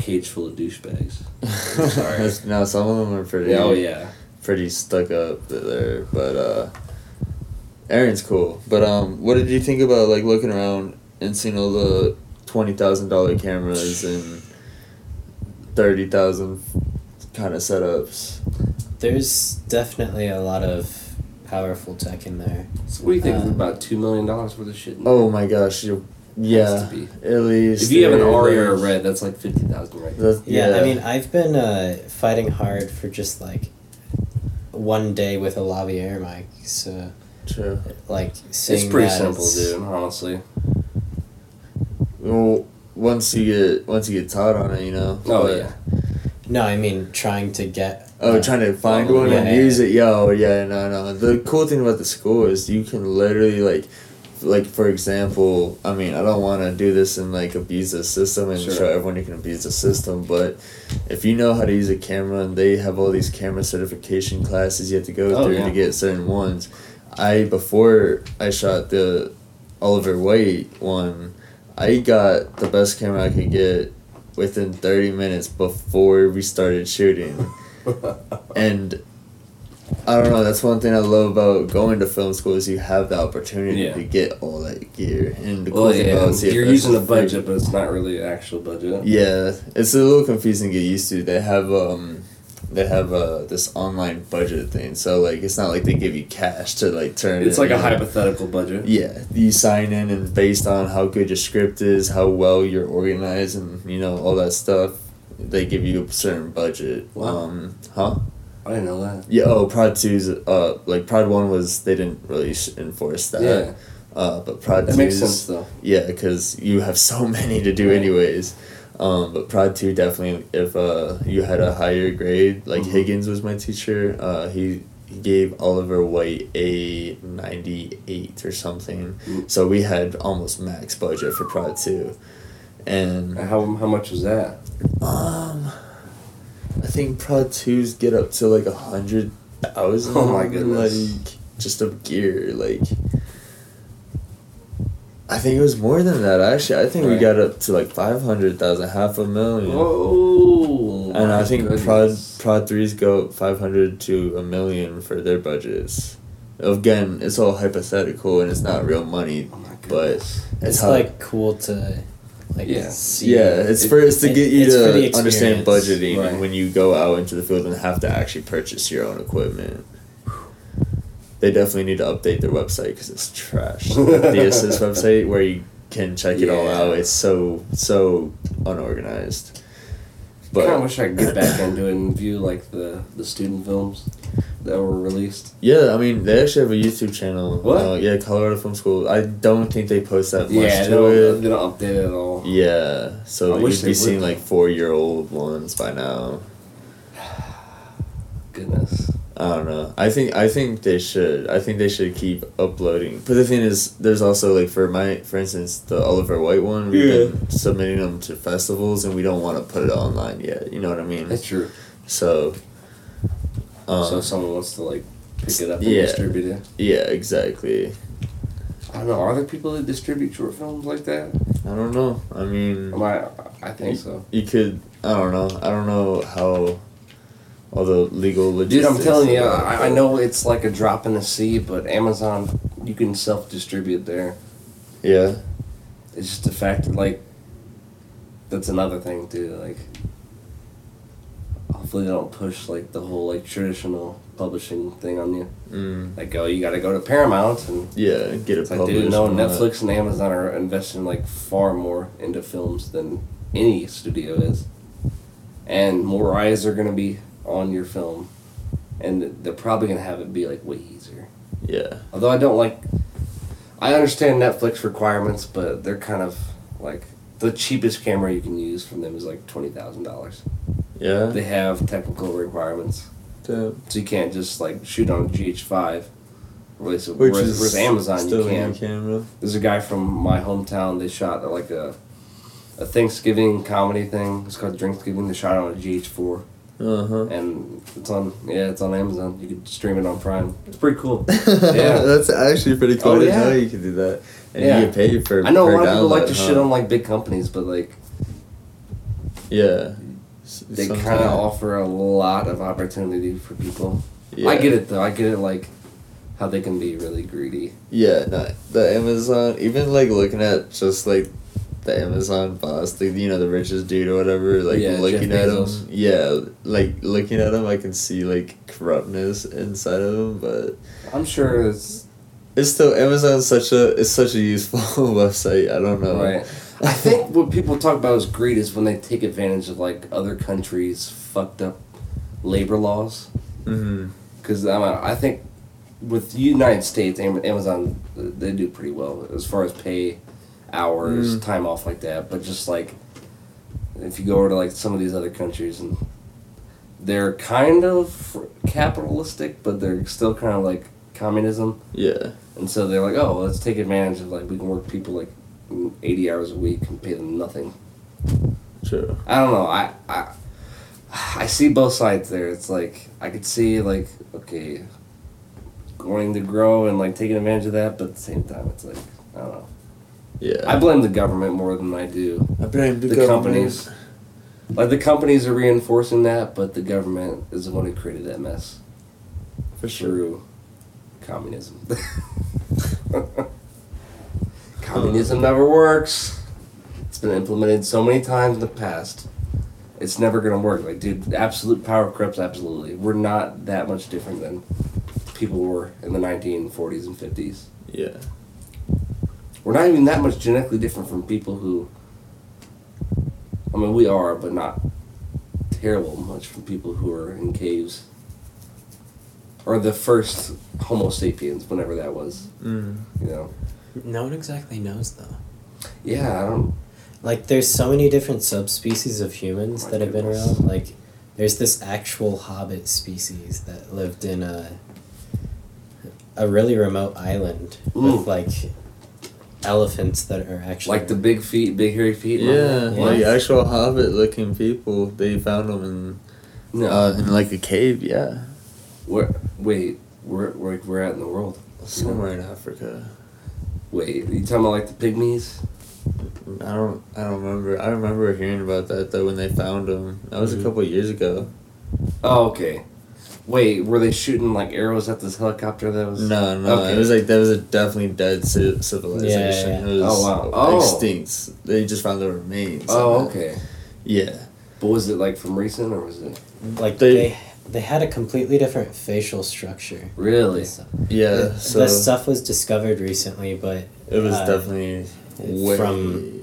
Cage full of douchebags. sorry. no, some of them are pretty. Yeah, oh yeah. pretty stuck up there, but uh Aaron's cool. But um what did you think about like looking around and seeing all the twenty thousand dollar cameras and thirty thousand kind of setups? There's definitely a lot of powerful tech in there. So what do you think? Uh, about two million dollars worth of shit. in Oh my gosh, you yeah. To be. At least If you have an there, Arri or a red, that's like fifty thousand right there. that's- Yeah, yeah, I mean, I've been uh, fighting hard for just like one day with a lavalier mic. So, true. like, seeing It's pretty that simple, is- dude. Honestly. Well, once you get once you get taught on it, you know. Oh but- yeah. No, I mean trying to get. Oh, uh, trying to find one yeah, and yeah. use it. Yo, yeah, no, no. The cool thing about the school is you can literally like, like for example, I mean, I don't want to do this and like abuse the system and Sure. show everyone you can abuse the system, but if you know how to use a camera and they have all these camera certification classes you have to go Oh, through yeah. to get certain ones. I before I shot the Oliver White one, I got the best camera I could get within 30 minutes before we started shooting. and I don't know, that's one thing I love about going to film school is you have the opportunity Yeah. to get all that gear. And the Well, yeah, about CFS you're using a budget, but it's not really an actual budget. Yeah, it's a little confusing to get used to. They have um they have uh this online budget thing. So like it's not like they give you cash to like turn It's like a hypothetical budget. Yeah, you sign in and based on how good your script is, how well you're organized, and you know all that stuff, they give you a certain budget. Wow. Um, huh? I didn't know that. Yeah. Oh, Prod 2's uh like Prod One was they didn't really sh- enforce that. Yeah, Uh, but Prod that 2's makes sense though. yeah, because you have so many to do Right. anyways. Um, but Prod two definitely, if uh, you had a higher grade, like Mhm. Higgins was my teacher, uh, he he gave Oliver White a ninety eight or something. Mm. So we had almost max budget for Prod two, and How how much was that? um, I think Prod twos get up to like a hundred thousand. Oh my goodness. Like just of gear, like. I think it was more than that. Actually, I think we got up to like five hundred thousand, half a million. Oh, And I think Prod goodness. Prod threes go five hundred to a million for their budgets. Again, it's all hypothetical and it's not real money, Oh my but goodness. It's how- like cool to like Yeah. see. yeah, it's It- for it's to get you it's to understand budgeting Right. when you go out into the field and have to actually purchase your own equipment. They definitely need to update their website because it's trash. the assist website where you can check it all out. It's so so unorganized. But I kind of wish I could get back into it and view like the the student films that were released. yeah, I mean they actually have a YouTube channel. What? Uh, yeah, Colorado Film School. I don't think they post that much Yeah, they to don't, it. they don't update it at all. Yeah, so I you'd be seeing like four year old ones by now. Goodness. I don't know. I think I think they should. I think they should keep uploading. But the thing is, there's also like for my, for instance, the Oliver White one. We've Yeah. been submitting them to festivals, and we don't want to put it online yet. You know what I mean? That's true. So. Um, so someone wants to like pick it up and yeah. distribute it. yeah, exactly. I don't know. Are there people that distribute short films like that? I don't know. I mean, I? I think so. you could. I don't know. I don't know how. All the legal Dude, logistics. I'm telling you, I, I know it's like a drop in the sea, but Amazon, you can self distribute there. Yeah. It's just the fact that, like, that's another thing, too. Like, hopefully they don't push, like, the whole, like, traditional publishing thing on you. Mm. Like, oh, you gotta go to Paramount, and Yeah. Get it it's like, published. dude, no, and all that. Netflix and Amazon are investing, like, far more into films than any studio is. And more eyes are gonna be on your film. And they're probably gonna have it be, like, way easier. Yeah. Although I don't like, I understand Netflix requirements, but they're kind of like the cheapest camera you can use from them is like twenty thousand dollars. Yeah. They have technical requirements, Damn. so you can't just like shoot on a GH5. Whereas, Which whereas, is whereas Amazon you can. camera. There's a guy from my hometown. They shot like a a Thanksgiving comedy thing. It's called Drinksgiving. They shot on a GH4, Uh huh. and it's on yeah, it's on Amazon. You can stream it on Prime. It's pretty cool. yeah, that's actually pretty cool. Oh, I know you can do that, and Yeah. you get paid for. I know a lot of people like to huh? shit on like big companies, but like Yeah. They kind of offer a lot of opportunity for people. Yeah. I get it though. I get it like how they can be really greedy. Yeah, no, the Amazon. Even like looking at just like the Amazon boss, the you know the richest dude or whatever. Like Yeah, looking Jeff at Bezos. him, yeah, like looking at him, I can see like corruptness inside of him, but. I'm sure it's It's still Amazon's such a it's such a useful website. I don't know. right. I think what people talk about as greed is when they take advantage of like other countries' fucked up labor laws. Mm-hmm. Because I, mean, I think with the United States, Am- Amazon they do pretty well as far as pay, hours, Mm. time off like that. But just like if you go over to like some of these other countries and they're kind of capitalistic, but they're still kind of like communism. Yeah. And so they're like, oh, let's take advantage of like we can work people like eighty hours a week and pay them nothing. True. I don't know. I I I see both sides there. It's like I could see like okay, going to grow and like taking advantage of that, but at the same time, it's like I don't know. Yeah. I blame the government more than I do I blame the, the government. companies. Like the companies are reinforcing that, but the government is the one who created that mess for sure. through communism. communism uh. never works. It's been implemented so many times in the past. It's never gonna work. Like, dude, absolute power corrupts absolutely. We're not that much different than people were in the 1940s and 50s. Yeah. We're not even that much genetically different from people who. I mean, we are, but not terrible much from people who are in caves. Or the first Homo sapiens, whenever that was. Mm. You know? No one exactly knows though. Yeah, I don't. Like, there's so many different subspecies of humans My that have been around. Like, there's this actual hobbit species that lived in a a really remote island Ooh. with like elephants that are actually Like the big feet, big hairy feet. and all Yeah, like actual hobbit-looking people. They found them in No. uh, in like a cave. Yeah, where? Wait. Where? Where? Where are at in the world? somewhere in Africa. Wait. You talking about like the pygmies? I don't. I don't remember. I remember hearing about that though when they found them. That was Mhm. a couple of years ago. Oh, okay. Wait, were they shooting like arrows at this helicopter that was? No, no, Okay. it was like that was a definitely dead ci- civilization. Yeah, yeah. It was Oh, wow. Oh. extinct. They just found the remains. of Oh, it. okay. Yeah. But was it like from recent or was it like They- they they had a completely different facial structure. really? So, Yeah. the- So the stuff was discovered recently, but it was uh, definitely way from,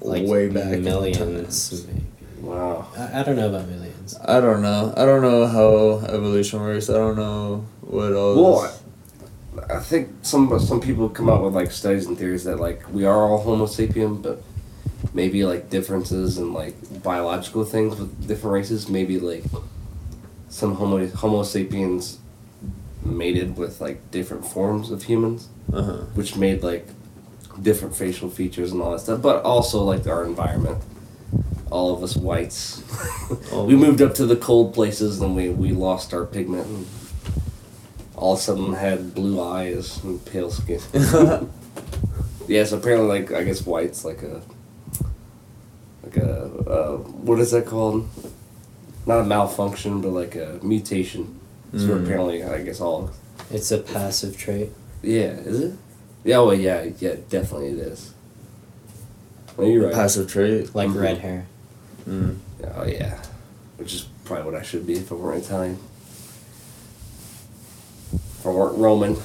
like way back millions. maybe. Wow. I, I don't know about millions. I don't know. I don't know how evolution works. I don't know what all. Well, this- I think some some people come out with like studies and theories that like we are all Homo sapien, but maybe like differences in like biological things with different races. Maybe like some Homo Homo sapiens mated with like different forms of humans, uh-huh. which made like different facial features and all that stuff. But also like our environment. All of us whites, we moved up to the cold places and we we lost our pigment. And, all of a sudden had blue eyes and pale skin. yes, apparently, like I guess white's like a like a uh, what is that called? Not a malfunction, but like a mutation. So Mm. apparently, I guess all. It's a passive trait. Yeah, is it? Yeah, well, yeah, yeah, definitely it is. Well, you're right. Passive trait. Like Mhm. red hair. Mm. Oh yeah, which is probably what I should be if I weren't Italian. If I weren't Roman.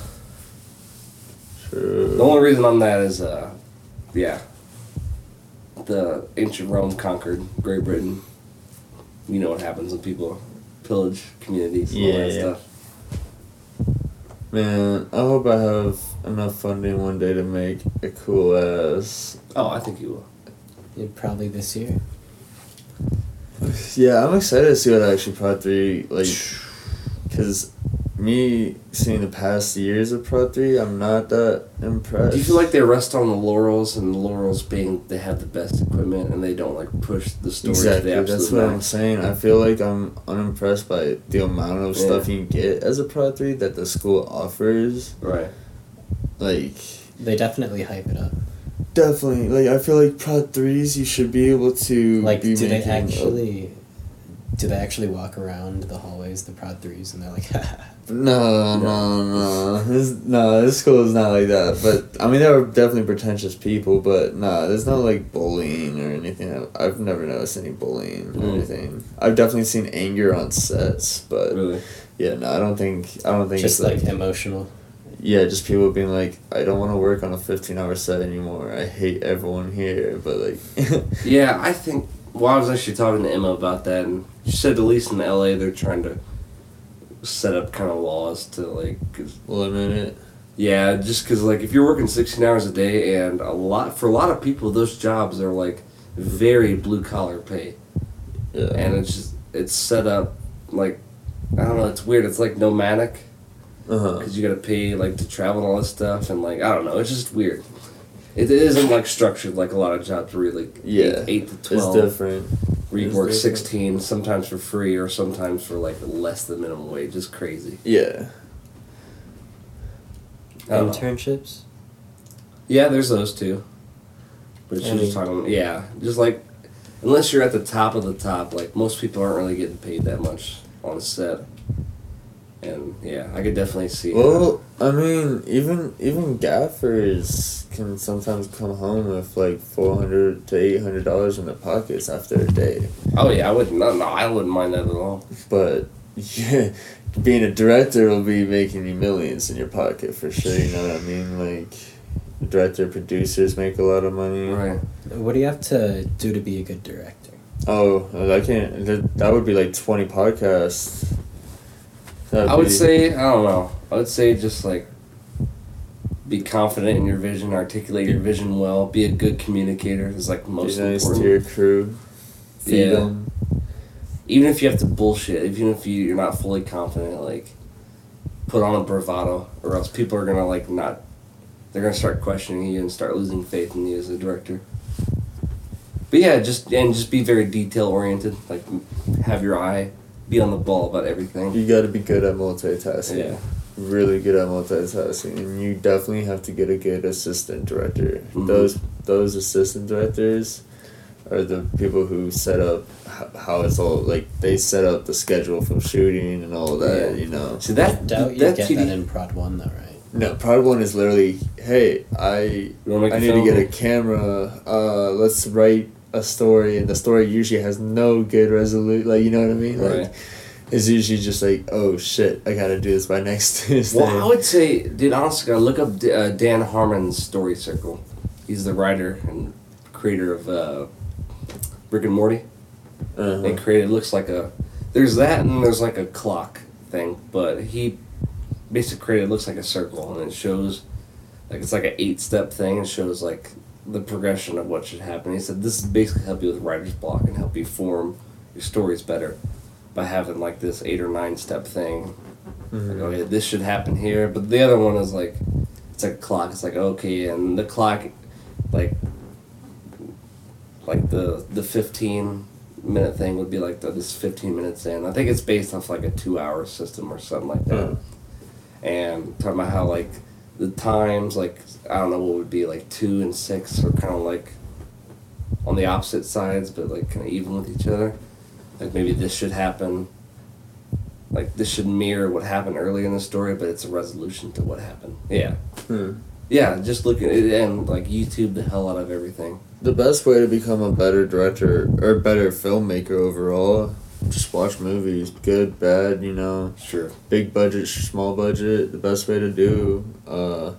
True. The only reason I'm that is, uh, yeah, the ancient Rome conquered Great Britain. You know what happens when people pillage communities and all that Yeah. stuff. Man, I hope I have enough funding one day to make a cool ass. Oh, I think you will. Yeah, Probably this year. Yeah, I'm excited to see what actually Prod 3, like, because me seeing the past years of Prod 3, I'm not that impressed. Do you feel like they rest on the laurels and the laurels being they have the best equipment and they don't like push the story Exactly, to the absolute that's what I'm saying. I feel like I'm unimpressed by the amount of Yeah. stuff you get as a Prod 3 that the school offers. Right. Like, They definitely hype it up. Definitely, like, I feel like Prod 3s, you should be able to. Like, be do they making a- actually? Do they actually walk around the hallways, the prod threes, and they're like, No, no, no. This, no, this school is not like that. But I mean, there are definitely pretentious people, but nah, there's no like bullying or anything. I- I've never noticed any bullying or Mm. anything. I've definitely seen anger on sets, but Really? yeah, no, I don't think I don't think just it's like like, emotional? Yeah, just people being like, I don't want to work on a fifteen hour set anymore. I hate everyone here, but like, Yeah, I think. Well, I was actually talking to Emma about that, and she said at least in LA they're trying to set up kind of laws to like, limit it. yeah, just because like if you're working sixteen hours a day, and a lot for a lot of people those jobs are like very blue collar pay, Yeah. and it's just it's set up like I don't know, it's weird. It's like nomadic uh huh. because you got to pay like to travel and all this stuff, and like I don't know, it's just weird. It isn't like structured like a lot of jobs where you like Yeah, eight, eight to It's twelve. different. where you It's work different. 16 sometimes for free or sometimes for like less than minimum wage it's crazy Yeah. I don't know. Internships? yeah there's those too but I you're just talking yeah just like unless you're at the top of the top like most people aren't really getting paid that much on a set and yeah i could definitely see Well, I mean, even even gaffers can sometimes come home with like four hundred to eight hundred dollars in their pockets after a day. oh yeah i wouldn't no, no i wouldn't mind that at all But yeah, being a director will be making you millions in your pocket for sure. You know what I mean? Like, director producers make a lot of money. right What do you have to do to be a good director? Oh, I can't. That, that would be like twenty podcasts. That'd i would be- say i don't know i would say just like be confident in your vision articulate your vision well be a good communicator is like be most nice important to your crew. Feed Yeah. them. even if you have to bullshit, even if you, you're not fully confident, like put on a bravado, or else people are gonna like not they're gonna start questioning you and start losing faith in you as a director. But yeah, just and just be very detail oriented. Like have your eye be on the ball about everything. You got to be good at multitasking. Yeah. Really good at multitasking, and you definitely have to get a good assistant director. Mhm. Those those assistant directors are the people who set up h- how it's all like they set up the schedule from shooting and all that. Yeah. You know. See I that doubt you that get TD that in Prod 1, though, right? No, part one is literally, hey, I You wanna make I a need film? to get a camera. Uh, let's write a story, and the story usually has no good resolution Like you know what I mean? Like, it's usually just like, oh shit, I gotta do this by next Tuesday. Well, I would say, dude, honestly, gotta look up D- uh, Dan Harmon's Story Circle. He's the writer and creator of uh, Rick and Morty. Uh-huh. They created looks like a there's that and there's like a clock thing, but he basically created looks like a circle and it shows like it's like an eight step thing and shows like the progression of what should happen. He said this is basically help you with writer's block and help you form your stories better by having like this eight or nine step thing. Like, oh yeah, this should happen here. But the other one is like it's like a clock. It's like okay, and the clock like like the the fifteen minute thing would be like the, this fifteen minutes in. I think it's based off like a two hour system or something like that. Hmm. And talking about how like the times like I don't know what would be like two and six are kind of like on the opposite sides, but like kind of even with each other. Like maybe this should happen. Like this should mirror what happened earlier in the story, but it's a resolution to what happened. Yeah, Hmm. yeah. Just look at it and like YouTube the hell out of everything. The best way to become a better director or better filmmaker overall, just watch movies, good, bad, you know, Sure. big budget, small budget. The best way to do uh,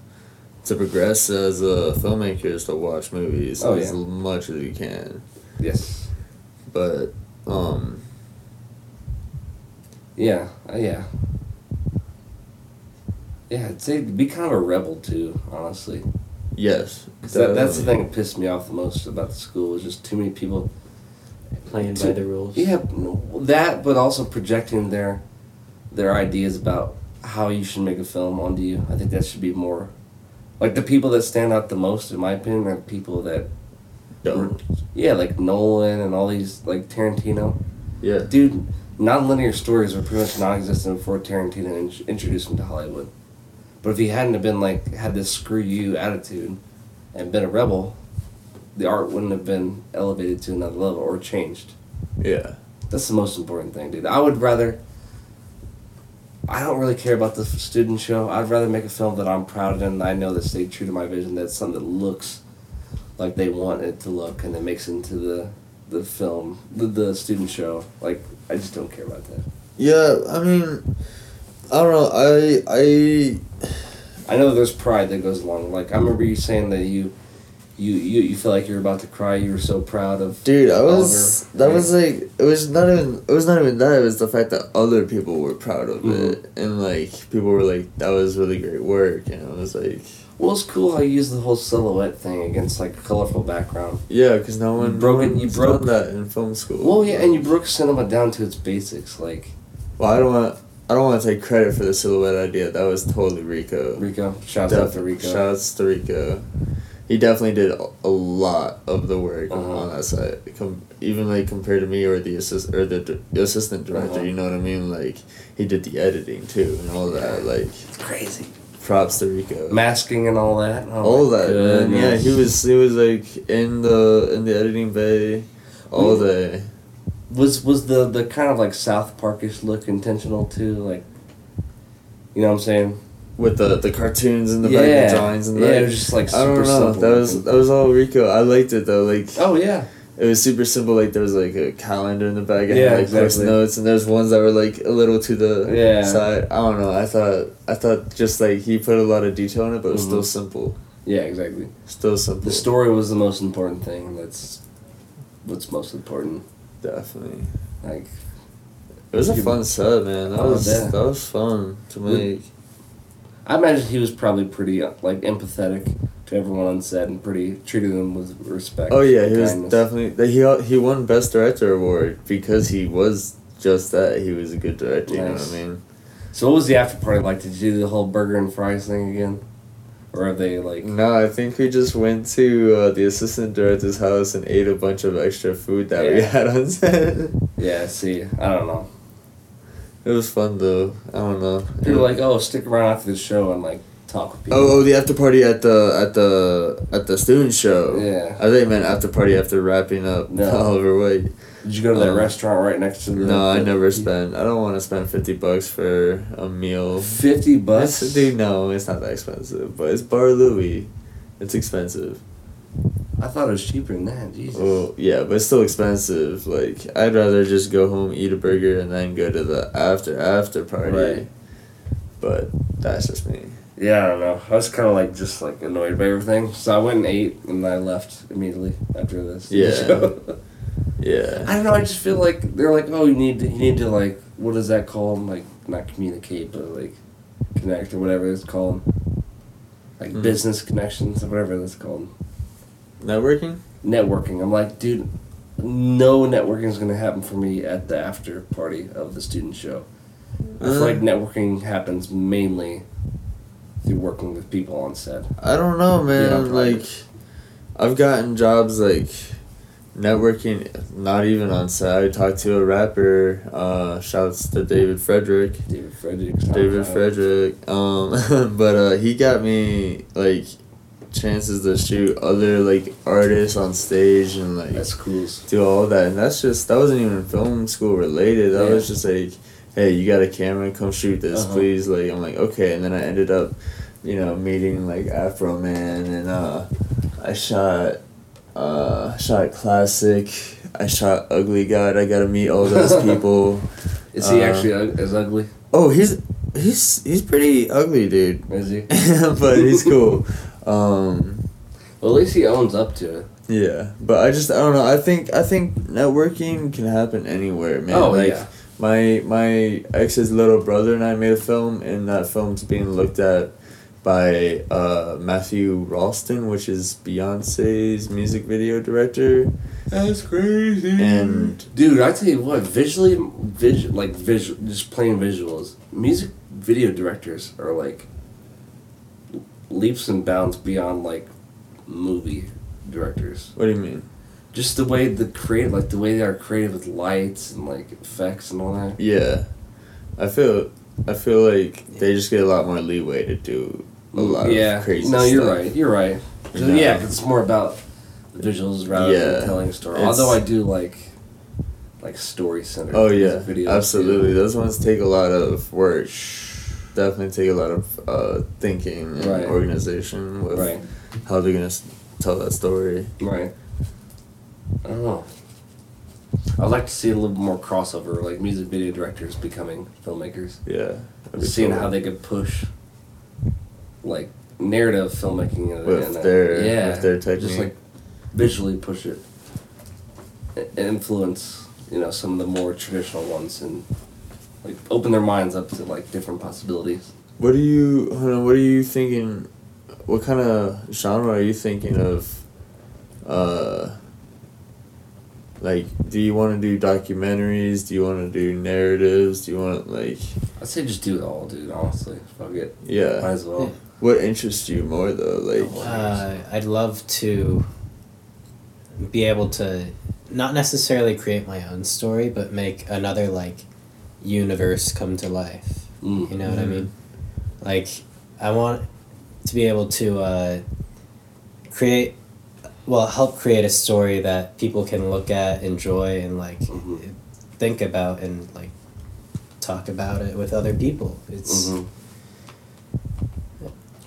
to progress as a filmmaker is to watch movies Oh, as yeah. much as you can. Yes. But um, Yeah. Uh, yeah. Yeah, I'd say be kind of a rebel too, honestly. Yes. that, that's the thing that pissed me off the most about the school is just too many people. Playing To- by the rules. Yeah, that, but also projecting their their ideas about how you should make a film onto you. I think that should be more. Like the people that stand out the most, in my opinion, are people that. Don't. Yeah, like Nolan and all these like Tarantino. Yeah, Dude, non-linear stories were pretty much non-existent before Tarantino in- introduced them to Hollywood. But if he hadn't have been like had this screw you attitude, and been a rebel, the art wouldn't have been elevated to another level or changed. yeah, That's the most important thing, dude. I would rather. I don't really care about the student show. I'd rather make a film that I'm proud of and I know that stayed true to my vision. That's something that looks like they want it to look and it makes it into the the film, the, the student show. Like I just don't care about that. yeah. I mean, I don't know. I I I know there's pride that goes along. Like I remember you saying that you, you you you feel like you're about to cry. You were so proud of. Dude, I was Oliver. that Yeah. was like it was not even it was not even that, it was the fact that other people were proud of Mhm. it. And like people were like, That was really great work and I was like Well, it's cool how you use the whole silhouette thing against like a colorful background. Yeah, because no one broke no it- you broke- that in film school. Well, yeah, and you broke cinema down to its basics. Like Well I don't want I don't want to take credit for the silhouette idea. That was totally Rico. Rico, shouts out to Rico. Shouts to Rico. He definitely did a- lot of the work Uh-huh. on that side, Com- even like compared to me or the assist or the, d- the assistant director. Uh-huh. You know what I mean? Like he did the editing too and all that. Like It's crazy. props to Rico. Masking and all that. Oh all that man. Yeah, he was he was like in the in the editing bay all Mm. day. Was was the the kind of like South Parkish look intentional too? Like, you know what I'm saying? With the, the cartoons and the back, Yeah. the drawings and the Yeah, back. it was just, like, I don't know. That was that was all Rico. I liked it though. Like Oh yeah. it was super simple. Like there was like a calendar in the back. and Yeah, like exactly. notes, and there's ones that were like a little to the Yeah. side. I don't know. I thought I thought just like he put a lot of detail in it, but it was Mhm. still simple. Yeah, exactly. Still simple. The story was the most important thing. That's what's most important. Definitely. Like, It was a fun set, man. That Oh, was that was fun to make. I imagine he was probably pretty uh, like empathetic to everyone on set and pretty treated them with respect. Oh yeah, he was definitely he he won best director award because he was just that. He was a good director. You know what I mean? So what was the after party like? Did you do the whole burger and fries thing again? or are they like? No, I think we just went to uh, the assistant director's house and ate a bunch of extra food that we had on set. Yeah, see, I don't know. It was fun though. I don't know. People are like, oh, stick around after the show and like talk with people. Oh, oh, the after party at the at the at the student show. Yeah. I think it meant after party after wrapping up No. Oliver White. Did you go to that Um, restaurant right next to the? No, I never spend. I don't want to spend fifty bucks for a meal. Fifty bucks. Dude, no, it's not that expensive, but it's Bar Louie. It's expensive. I thought it was cheaper than that. Jesus. Well, yeah, but it's still expensive. Like, I'd rather just go home, eat a burger, and then go to the after after party. Right. But that's just me. Yeah, I don't know. I was kind of like just like annoyed by everything, so I went and ate, and I left immediately after this. Yeah. Yeah. I don't know. I just feel like they're like, oh, you need to, you need to like, what is that called? Like, not communicate, but like, connect or whatever it's called. Like Mm. business connections or whatever that's called. Networking? Networking. I'm like, dude, no networking is gonna happen for me at the after party of the student show. I feel Uh. like networking happens mainly through working with people on set. I don't know, man. Yeah, probably. like, I've gotten jobs like networking, not even on set. I talked to a rapper. Uh, shouts to David Frederick. David Frederick. David Frederick. Um, but uh, he got me like chances to shoot other like artists on stage and like That's cool. do all that. And that's just that wasn't even film school related. That Yeah. was just like, hey, you got a camera, come shoot this, Uh-huh. please. Like I'm like okay, and then I ended up, you know, meeting like Afroman and uh, I shot. Uh, shot classic. I shot ugly god. I got to meet all those people. Is he Uh, actually as ugly? Oh, he's he's he's pretty ugly, dude. Is he? but he's cool. Um, Well, at least he owns up to it. yeah, but I just I don't know. I think I think networking can happen anywhere, man. Oh, like yeah. my my ex's little brother and I made a film, and that film's being looked at by uh, Matthew Rolston, which is Beyonce's music video director. That's crazy. And Dude, I tell you what, visually, vis- like visual, just plain visuals. Music video directors are like leaps and bounds beyond like movie directors. what do you mean? Just the way the create, like the way they are creative with lights and like effects and all that. Yeah, I feel I feel like they just get a lot more leeway to do a lot yeah. of crazy. no, you're stuff. right. You're right. You know? Yeah, 'cause it's more about the visuals rather Yeah. than telling a story. It's- Although I do like like story centered. Oh yeah, videos absolutely. too. Those ones take a lot of work. Definitely take a lot of uh, thinking and Right. organization with Right. how they're gonna s- tell that story. Right. I don't know. I'd like to see a little more crossover, like music video directors becoming filmmakers. Yeah, Seeing cool. how they could push, like, narrative filmmaking in, With in a- their- yeah, with their Just like visually push it, influence you know some of the more traditional ones and like open their minds up to like different possibilities. What are you? On, what are you thinking? What kind of genre are you thinking of? Uh, like, do you want to do documentaries? Do you want to do narratives? Do you want like, I'd say just do it all, dude. Honestly, fuck it. Might yeah? as well. What interests you more though? Like, Uh, I'd love to be able to not necessarily create my own story, but make another like universe come to life. Mm. You know what I mean? Like, I want to be able to uh, create, well, help create a story that people can look at, enjoy, and like Mhm. think about and like talk about it with other people. It's Mhm.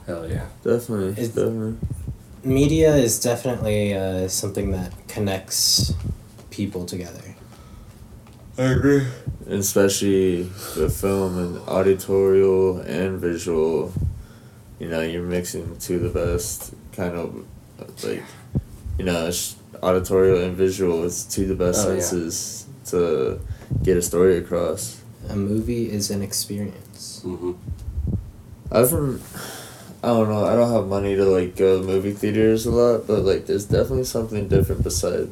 Hell yeah. definitely, It's- definitely. media is definitely uh, something that connects people together. I agree. Especially with film and auditorial and visual, you know, you're mixing two of the best kind of like, you know, it's auditorial and visual. is two of the best Oh, yeah. senses to get a story across. A movie is an experience. hmm I've been, I don't know, I don't have money to like go to movie theaters a lot, but like there's definitely something different beside,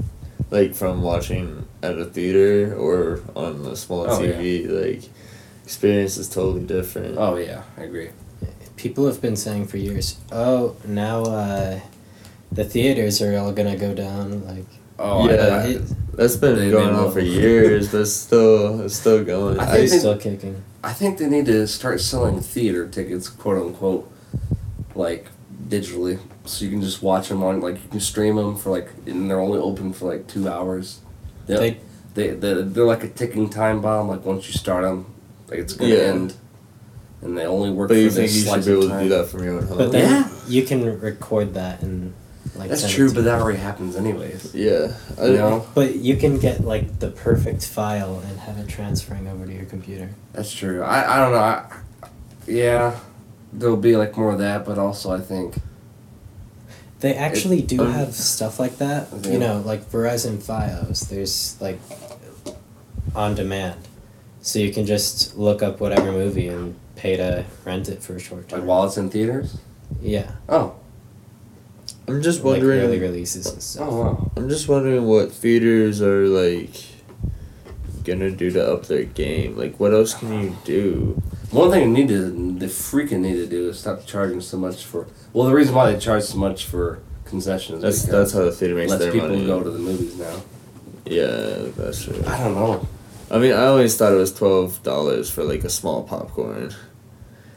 like from watching at a theater or on a small Oh, TV. Like, experience is totally different. Oh yeah, I agree. people have been saying for years, oh, now uh, the theaters are all gonna go down. Like, Oh, Yeah. I, it, That's been They- they going on will. for years, but it's still it's still going. I I, think it's still kicking. I think they need to start selling theater tickets, quote unquote, like digitally, so you can just watch them on like you can stream them for like, and they're only open for like two hours. They, They- they, they they're like a ticking time bomb. Like once you start them, like it's gonna Yeah. end, and they only work. but for you think you should be of able to time. do that from your own home? But then Yeah. you can record that and like. That's true, but that already happens anyways. yeah, I, You know, But you can get like the perfect file and have it transferring over to your computer. that's true. I I don't know. I, yeah, there'll be like more of that, but also I think They actually do um, have stuff like that. Yeah. You know, like Verizon FiOS. There's like on demand, so you can just look up whatever movie and pay to rent it for a short time. like while it's in theaters. yeah, Oh, I'm just like wondering. early releases and stuff. oh wow. I'm just wondering what theaters are like gonna do to up their game. Like, what else can you do? One thing they need to, they freaking need to do is stop charging so much for. Well, the reason why they charge so much for concessions That's is that's how the theater makes less their people money. go to the movies now. yeah, that's true. I don't know. I mean, I always thought it was twelve dollars for like a small popcorn.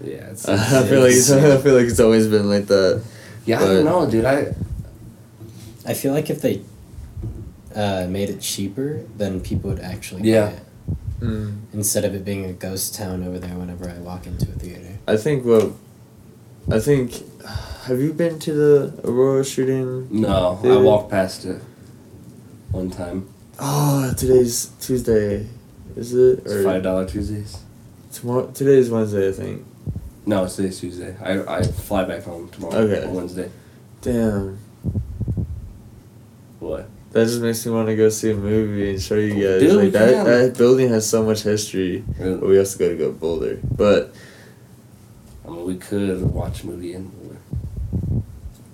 Yeah, it's. I feel like it's, I feel like it's always been like that. yeah, I don't know, dude. I I feel like if they uh, made it cheaper, then people would actually Yeah. buy it instead of it being a ghost town over there whenever I walk into a theater. I think what I think. Have you been to the Aurora shooting? no, I walked past it one time. Oh, today's Tuesday. Is it It's or five dollar Tuesdays. tomorrow? Today's Wednesday, I think. No, it's today's Tuesday. I I fly back home tomorrow. Okay. on Wednesday. Damn, What? That just makes me want to go see a movie and show you guys. Dude, like that, that building has so much history. Really? But we also got to go to Boulder. But I mean, we could watch a movie and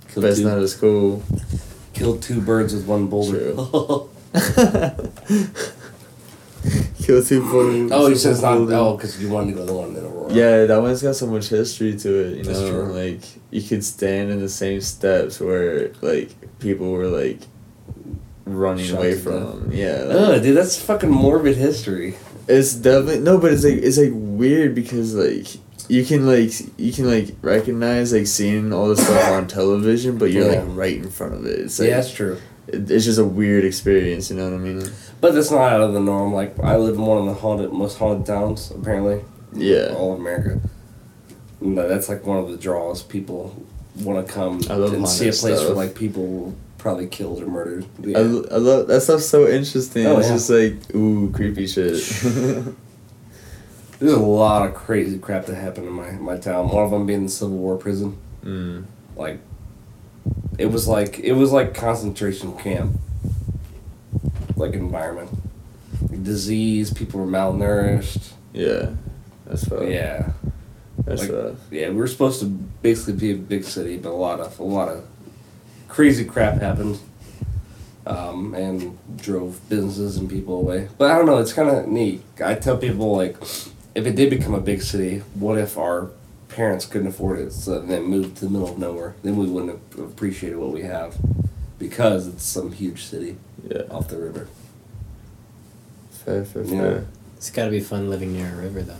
kill but it's two, not as cool. kill two birds with one boulder. Kill two birds. oh, you with said it's one not. boulder. Oh, because you wanted to go to the one in Aurora. Yeah, that one's got so much history to it. You That's know, true. like you could stand in the same steps where like people were like running Shot away from. them. Yeah, like, Ugh, dude, that's fucking morbid history. it's definitely no, but it's like it's like weird because like you can like you can like recognize like seeing all this stuff on television, but you're Yeah. like right in front of it. It's like yeah, that's true. it, it's just a weird experience. You know what I mean? But that's not out of the norm. Like I live in one of the haunted, most haunted towns, apparently, Yeah. all of America. And that- that's like one of the draws. People want to come and see a haunted place where like people probably killed or murdered. Yeah. I, I love that stuff's so interesting. Oh, it's yeah. just like ooh creepy shit. There's a lot of crazy crap that happened in my, my town. One of them being the Civil War prison. mm. Like, it was like it was like concentration camp, like environment. Like, disease, people were malnourished. Yeah, that's rough. Yeah, that's like- rough. yeah. We were supposed to basically be a big city, but a lot of a lot of crazy crap happened, um, and drove businesses and people away. But I don't know. It's kind of neat. I tell people like, if it did become a big city, what if our parents couldn't afford it, so then moved to the middle of nowhere? Then we wouldn't have appreciated what we have, because it's some huge city Yeah, off the river. fair, fair, Yeah. fair. It's got to be fun living near a river, though.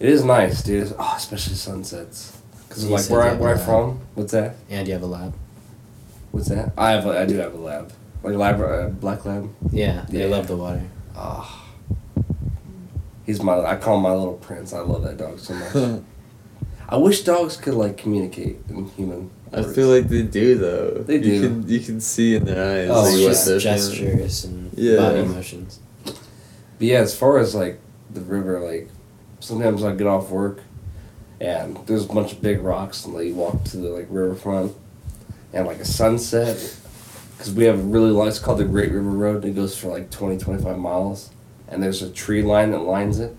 It is nice, dude. Oh, especially sunsets. Because You like said where you I where a I'm from, what's that? And you have a lab. What's that? I have a, I do have a lab, like lab uh, black lab. Yeah, they Yeah. love the water. Ah, he's my I call him my little prince. I love that dog so much. I wish dogs could like communicate in human. I feel like they do though. They do. You can you can see in their eyes. Oh, like, it's yeah. what just gestures and Yeah. body motions. But yeah, as far as like the river, like sometimes I get off work, and there's a bunch of big rocks, and like you walk to the like riverfront, and like a sunset, because we have a really long. It's called the Great River Road. And it goes for like 20, 25 miles, and there's a tree line that lines it,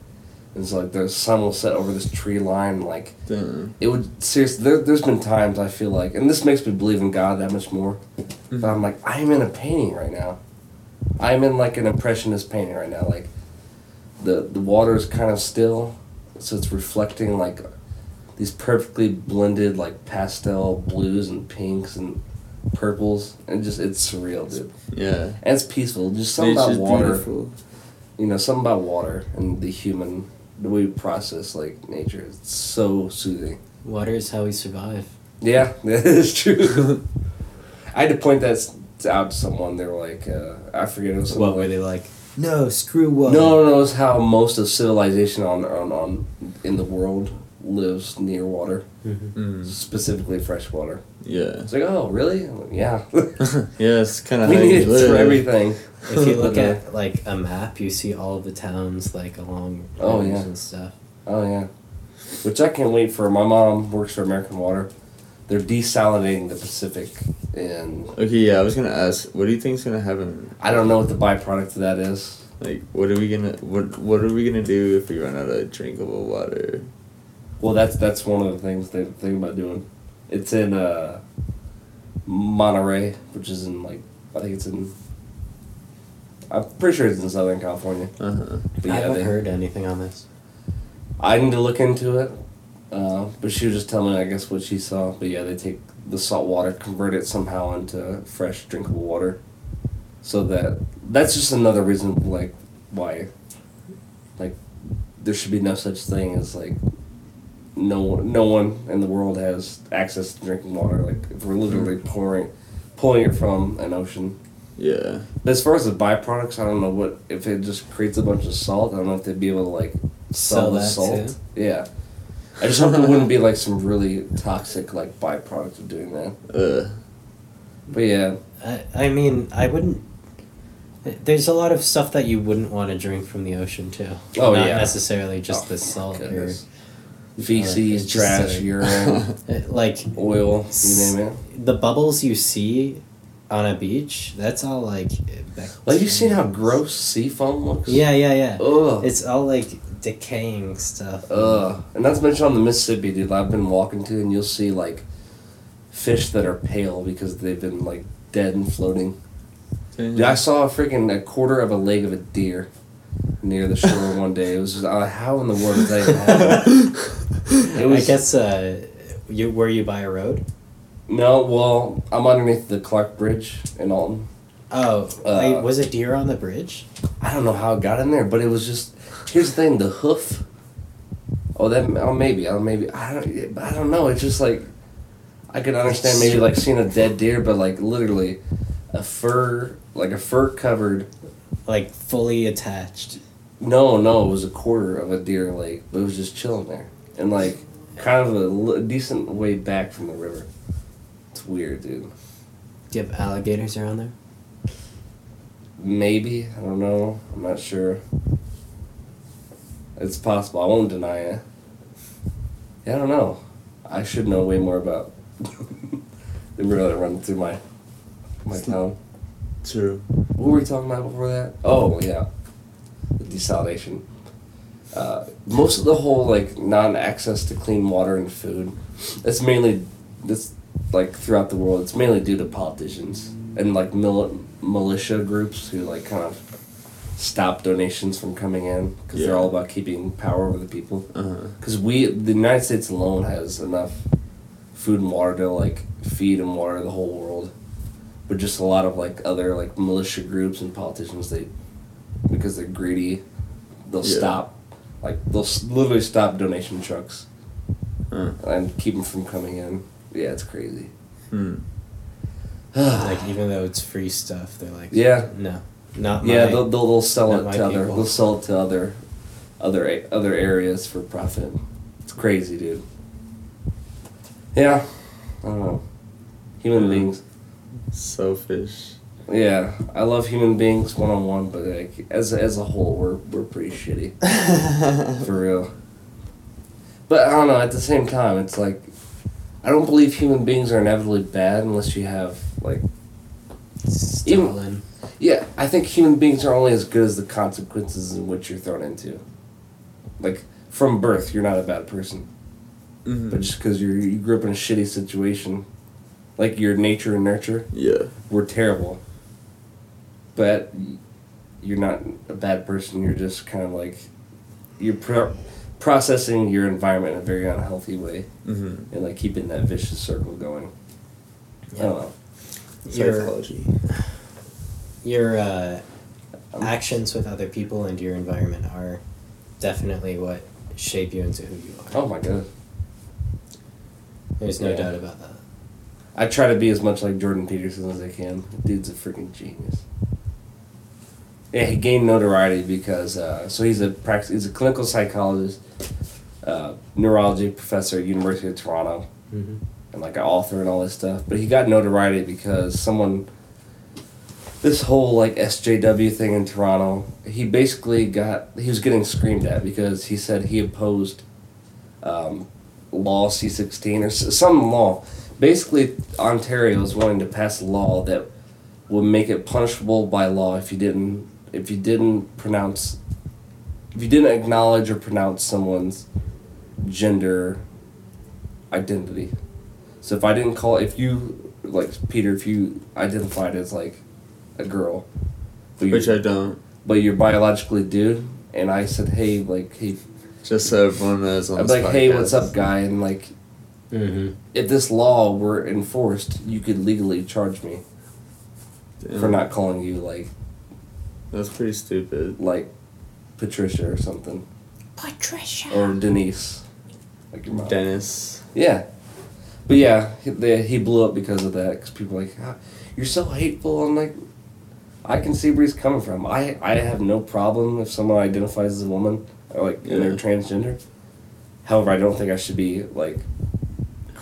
and so like the sun will set over this tree line, like Damn. it would seriously. There, there's been times I feel like, and this makes me believe in God that much more. Mm-hmm. But I'm like, I am in a painting right now. I'm in like an impressionist painting right now. Like, the the water is kind of still, so it's reflecting like these perfectly blended like pastel blues and pinks and purples, and just it's surreal, dude. Yeah. And it's peaceful. Just something Nature's about water. beautiful. You know, something about water and the human the way we process like nature. It's so soothing. Water is how we survive. Yeah, that is true. I had to point that out to someone. They were like, uh, I forget it was What were like- they like? No, screw water. No, no, no. It's how most of civilization on, on, on in the world lives near water, Mm. specifically fresh water. Yeah. It's like, oh, really? Like, yeah. Yeah, it's kind of we how need you it live. for everything. If you look at like a map, you see all of the towns like along Oh, yeah. and stuff. Oh yeah, which I can't wait for. My mom works for American Water. They're desalinating the Pacific, and Okay, yeah, I was gonna ask, what do you think's gonna happen? I don't know what the byproduct of that is. Like, what are we gonna what What are we gonna do if we run out of drinkable water? Well, that's that's one of the things they think about doing. It's in uh, Monterey, which is in like I think it's in. I'm pretty sure it's in Southern California. Uh huh. But I haven't they, heard anything on this. I need to look into it. Uh, but she was just telling me, I guess, what she saw. But yeah, they take the salt water, convert it somehow into fresh, drinkable water. So that that's just another reason, like, why, like, there should be no such thing as like, no no one in the world has access to drinking water. Like, if we're literally pouring, pulling it from an ocean. Yeah. But as far as the byproducts, I don't know what if it just creates a bunch of salt. I don't know if they'd be able to like sell, Sell the salt. too? Yeah, I just hope it wouldn't be like some really toxic like byproduct of doing that. Uh. But yeah, I, I mean, I wouldn't. There's a lot of stuff that you wouldn't want to drink from the ocean too. Oh, Not yeah. necessarily just Oh, the salt or feces, just trash, a- urine, like oil, you name it. the bubbles you see on a beach. That's all like. Like you seen how gross sea foam looks? Yeah, yeah, yeah. Ugh. It's all like decaying stuff. Ugh. And not to mention on the Mississippi, dude. I've been walking to, and you'll see like fish that are pale because they've been like dead and floating. Dude, I saw a freaking a quarter of a leg of a deer near the shore one day. It was just, uh, how in the world did that happen? It was I guess uh, you were you by a road? no. Well, I'm underneath the Clark Bridge in Alton. Oh, Uh, wait, was it deer on the bridge? I don't know how it got in there, but it was just. Here's the thing: the hoof. Oh, that. Oh, maybe. Oh, maybe. I don't. I don't know. It's just like. I could understand maybe like seeing a dead deer, but like literally, a fur like a fur covered Like fully attached. No, no, it was a quarter of a deer leg, but it was just chilling there, and like kind of a l- decent way back from the river. It's weird, dude. Do you have alligators around there? Maybe I don't know. I'm not sure. It's possible. I won't deny it. Yeah, I don't know. I should know way more about the river that runs through my my town. True. What were we talking about before that? Oh yeah, the desalination. Uh, most of the whole like non-access to clean water and food, it's mainly this like throughout the world. It's mainly due to politicians and like mil- militia groups who like kind of stop donations from coming in because Yeah. they're all about keeping power over the people. Because we, the United States alone, has enough food and water to like feed and water the whole world, but just a lot of like other like militia groups and politicians, they because they're greedy, they'll Yeah. stop, like they'll s- literally stop donation trucks and keep them from coming in. Yeah, it's crazy. Hmm. like even though it's free stuff, they're like, Yeah. no, not Yeah, my. they'll, they'll, they'll sell it my to other they'll sell it to other other other areas for profit. It's crazy, dude. Yeah, I don't know. Human Yeah. beings. Selfish. Yeah, I love human beings one on one, but like as as a whole, we're we're pretty shitty for real. But I don't know. At the same time, it's like I don't believe human beings are inevitably bad unless you have like Stalin. Yeah, I think human beings are only as good as the consequences in which you're thrown into. Like from birth, you're not a bad person, Mm-hmm. but just because you you grew up in a shitty situation, like your nature and nurture Yeah. We're terrible. But you're not a bad person. You're just kind of like you're pro- processing your environment in a very unhealthy way Mm-hmm. and like keeping that vicious circle going. I don't know. Your Psychology. your uh, Um, actions with other people and your environment are definitely what shape you into who you are. Oh my god. There's no yeah. doubt about that. I try to be as much like Jordan Peterson as I can. Dude's a freaking genius. Yeah, he gained notoriety because uh, so he's a practice he's a clinical psychologist, uh, neurology professor at University of Toronto, Mm-hmm. and like an author and all this stuff. But he got notoriety because someone this whole like SJW thing in Toronto, he basically got he was getting screamed at because he said he opposed um, law C sixteen or some law. Basically, Ontario is wanting to pass a law that would make it punishable by law if you didn't if you didn't pronounce if you didn't acknowledge or pronounce someone's gender identity. So if I didn't call if you like Peter, if you identified as like a girl, Which I don't. but you're biologically dude, and I said, hey, like hey, Just so everyone knows on I'm like, hey, what's up, guy? And like, Mm-hmm. if this law were enforced, you could legally charge me Damn. for not calling you like That's pretty stupid. like Patricia or something Patricia. or Denise, like your mom. Dennis. Yeah, but yeah, he, they, he blew up because of that. Because people are like, "Ah, you're so hateful. I'm like, I can see where he's coming from. I I have no problem if someone identifies as a woman or like and they're transgender. However, I don't think I should be like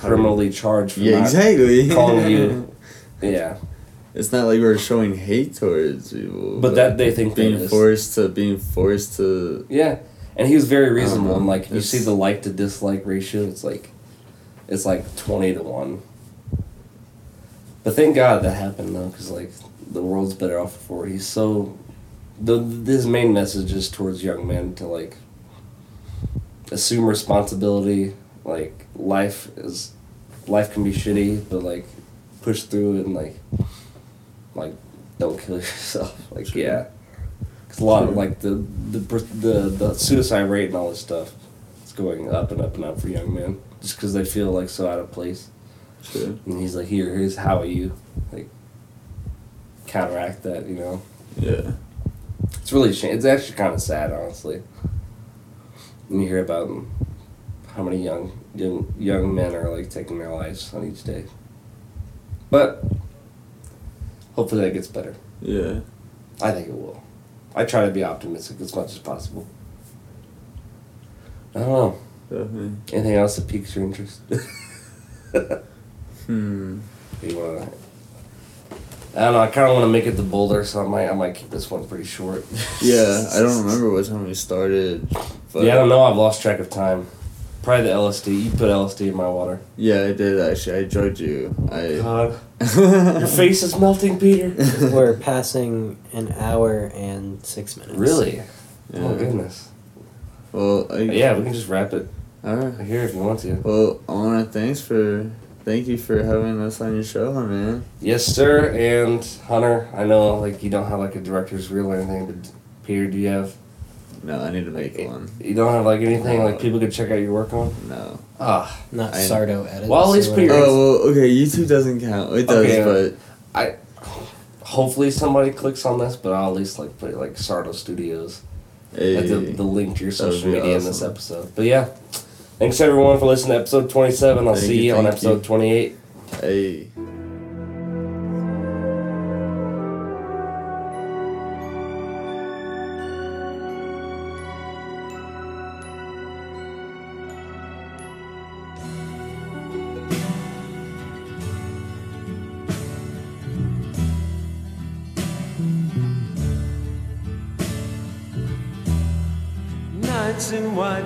criminally charged for Yeah, exactly. calling you. Yeah, It's not like we're showing hate towards people. but that they think being forced to being forced to Yeah, and he was very reasonable. And like, you see the like to dislike ratio, it's like, it's like twenty to one. But thank God that happened though, because like the world's better off for it. He's so, the his main message is towards young men to like assume responsibility. Like life is, life can be shitty, but like push through and like, like don't kill yourself. Like True. yeah. Cause a lot of like the the the the suicide rate and all this stuff, it's going up and up and up for young men just because they feel like so out of place. True. And he's like, here, here's how are you like counteract that. You know, Yeah. it's really sh- it's actually kind of sad, honestly. When you hear about how many young young young men are like taking their lives on each day, but hopefully that gets better. Yeah. I think it will. I try to be optimistic as much as possible. I don't know. Definitely. Anything else that piques your interest? Hmm. you wanna? I don't know. I kind of want to make it the boulder, so I might. I might keep this one pretty short. Yeah, I don't remember what time we started. But yeah, I don't know. I've lost track of time. Probably the LSD. You put LSD in my water. Yeah, I did actually. I drugged you. I. God, your face is melting, Peter. We're passing an hour and six minutes. really? Yeah. Oh goodness. Well, I, Yeah, we can just wrap it All right. here if you want to. Well, I want to thanks for thank you for having us on your show, man. Yes, sir. And Hunter, I know like you don't have like a director's reel or anything, but Peter, do you have? No, I need to make one. You don't have like anything like people could check out your work on? No. Ah, Not I- Sardo edits. Well, at least put your- Oh okay. YouTube doesn't count. It does, Okay. but I. Hopefully somebody clicks on this, but I'll at least like put like Sardo Studios. hey, Like the, the link to your social be media in this episode. But yeah, thanks everyone for listening to episode twenty seven. I'll Thank see you, you, on episode twenty eight. hey.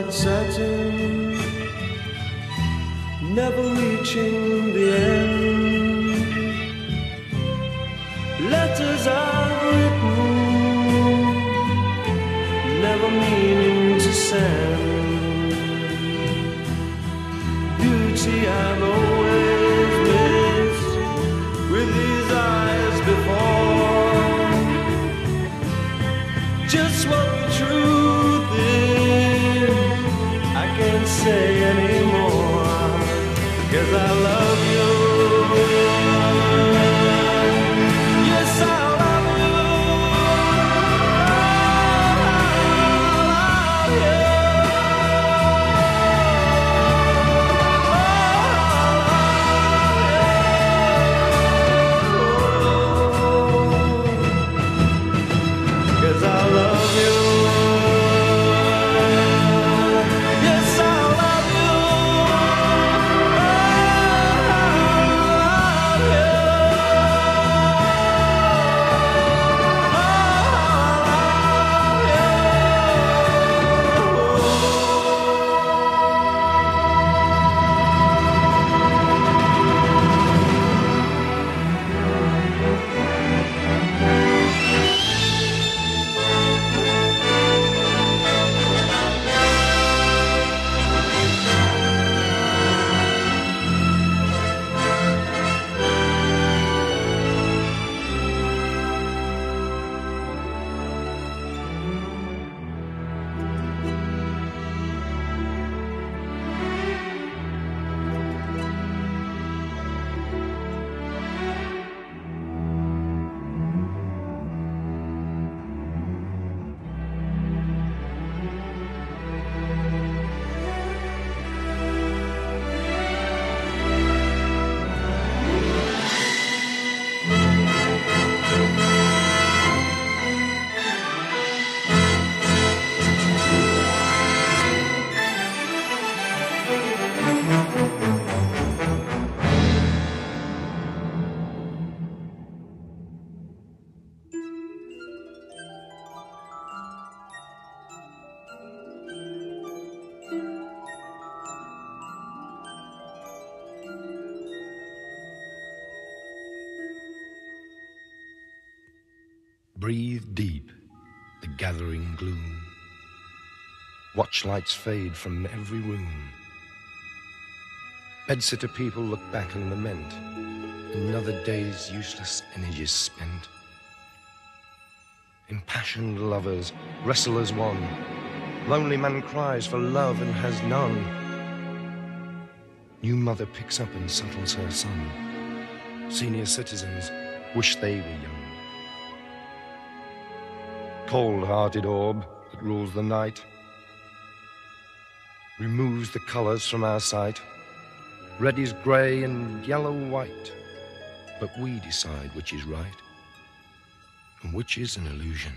sunlight setting, never reaching the end. Letters are. Gloom. Watch lights fade from every room. Bedsitter people look back and lament. Another day's useless energies spent. Impassioned lovers wrestle as one. Lonely man cries for love and has none. New mother picks up and settles her son. Senior citizens wish they were young. Cold-hearted orb that rules the night removes the colors from our sight. Red is grey and yellow white, but we decide which is right and which is an illusion.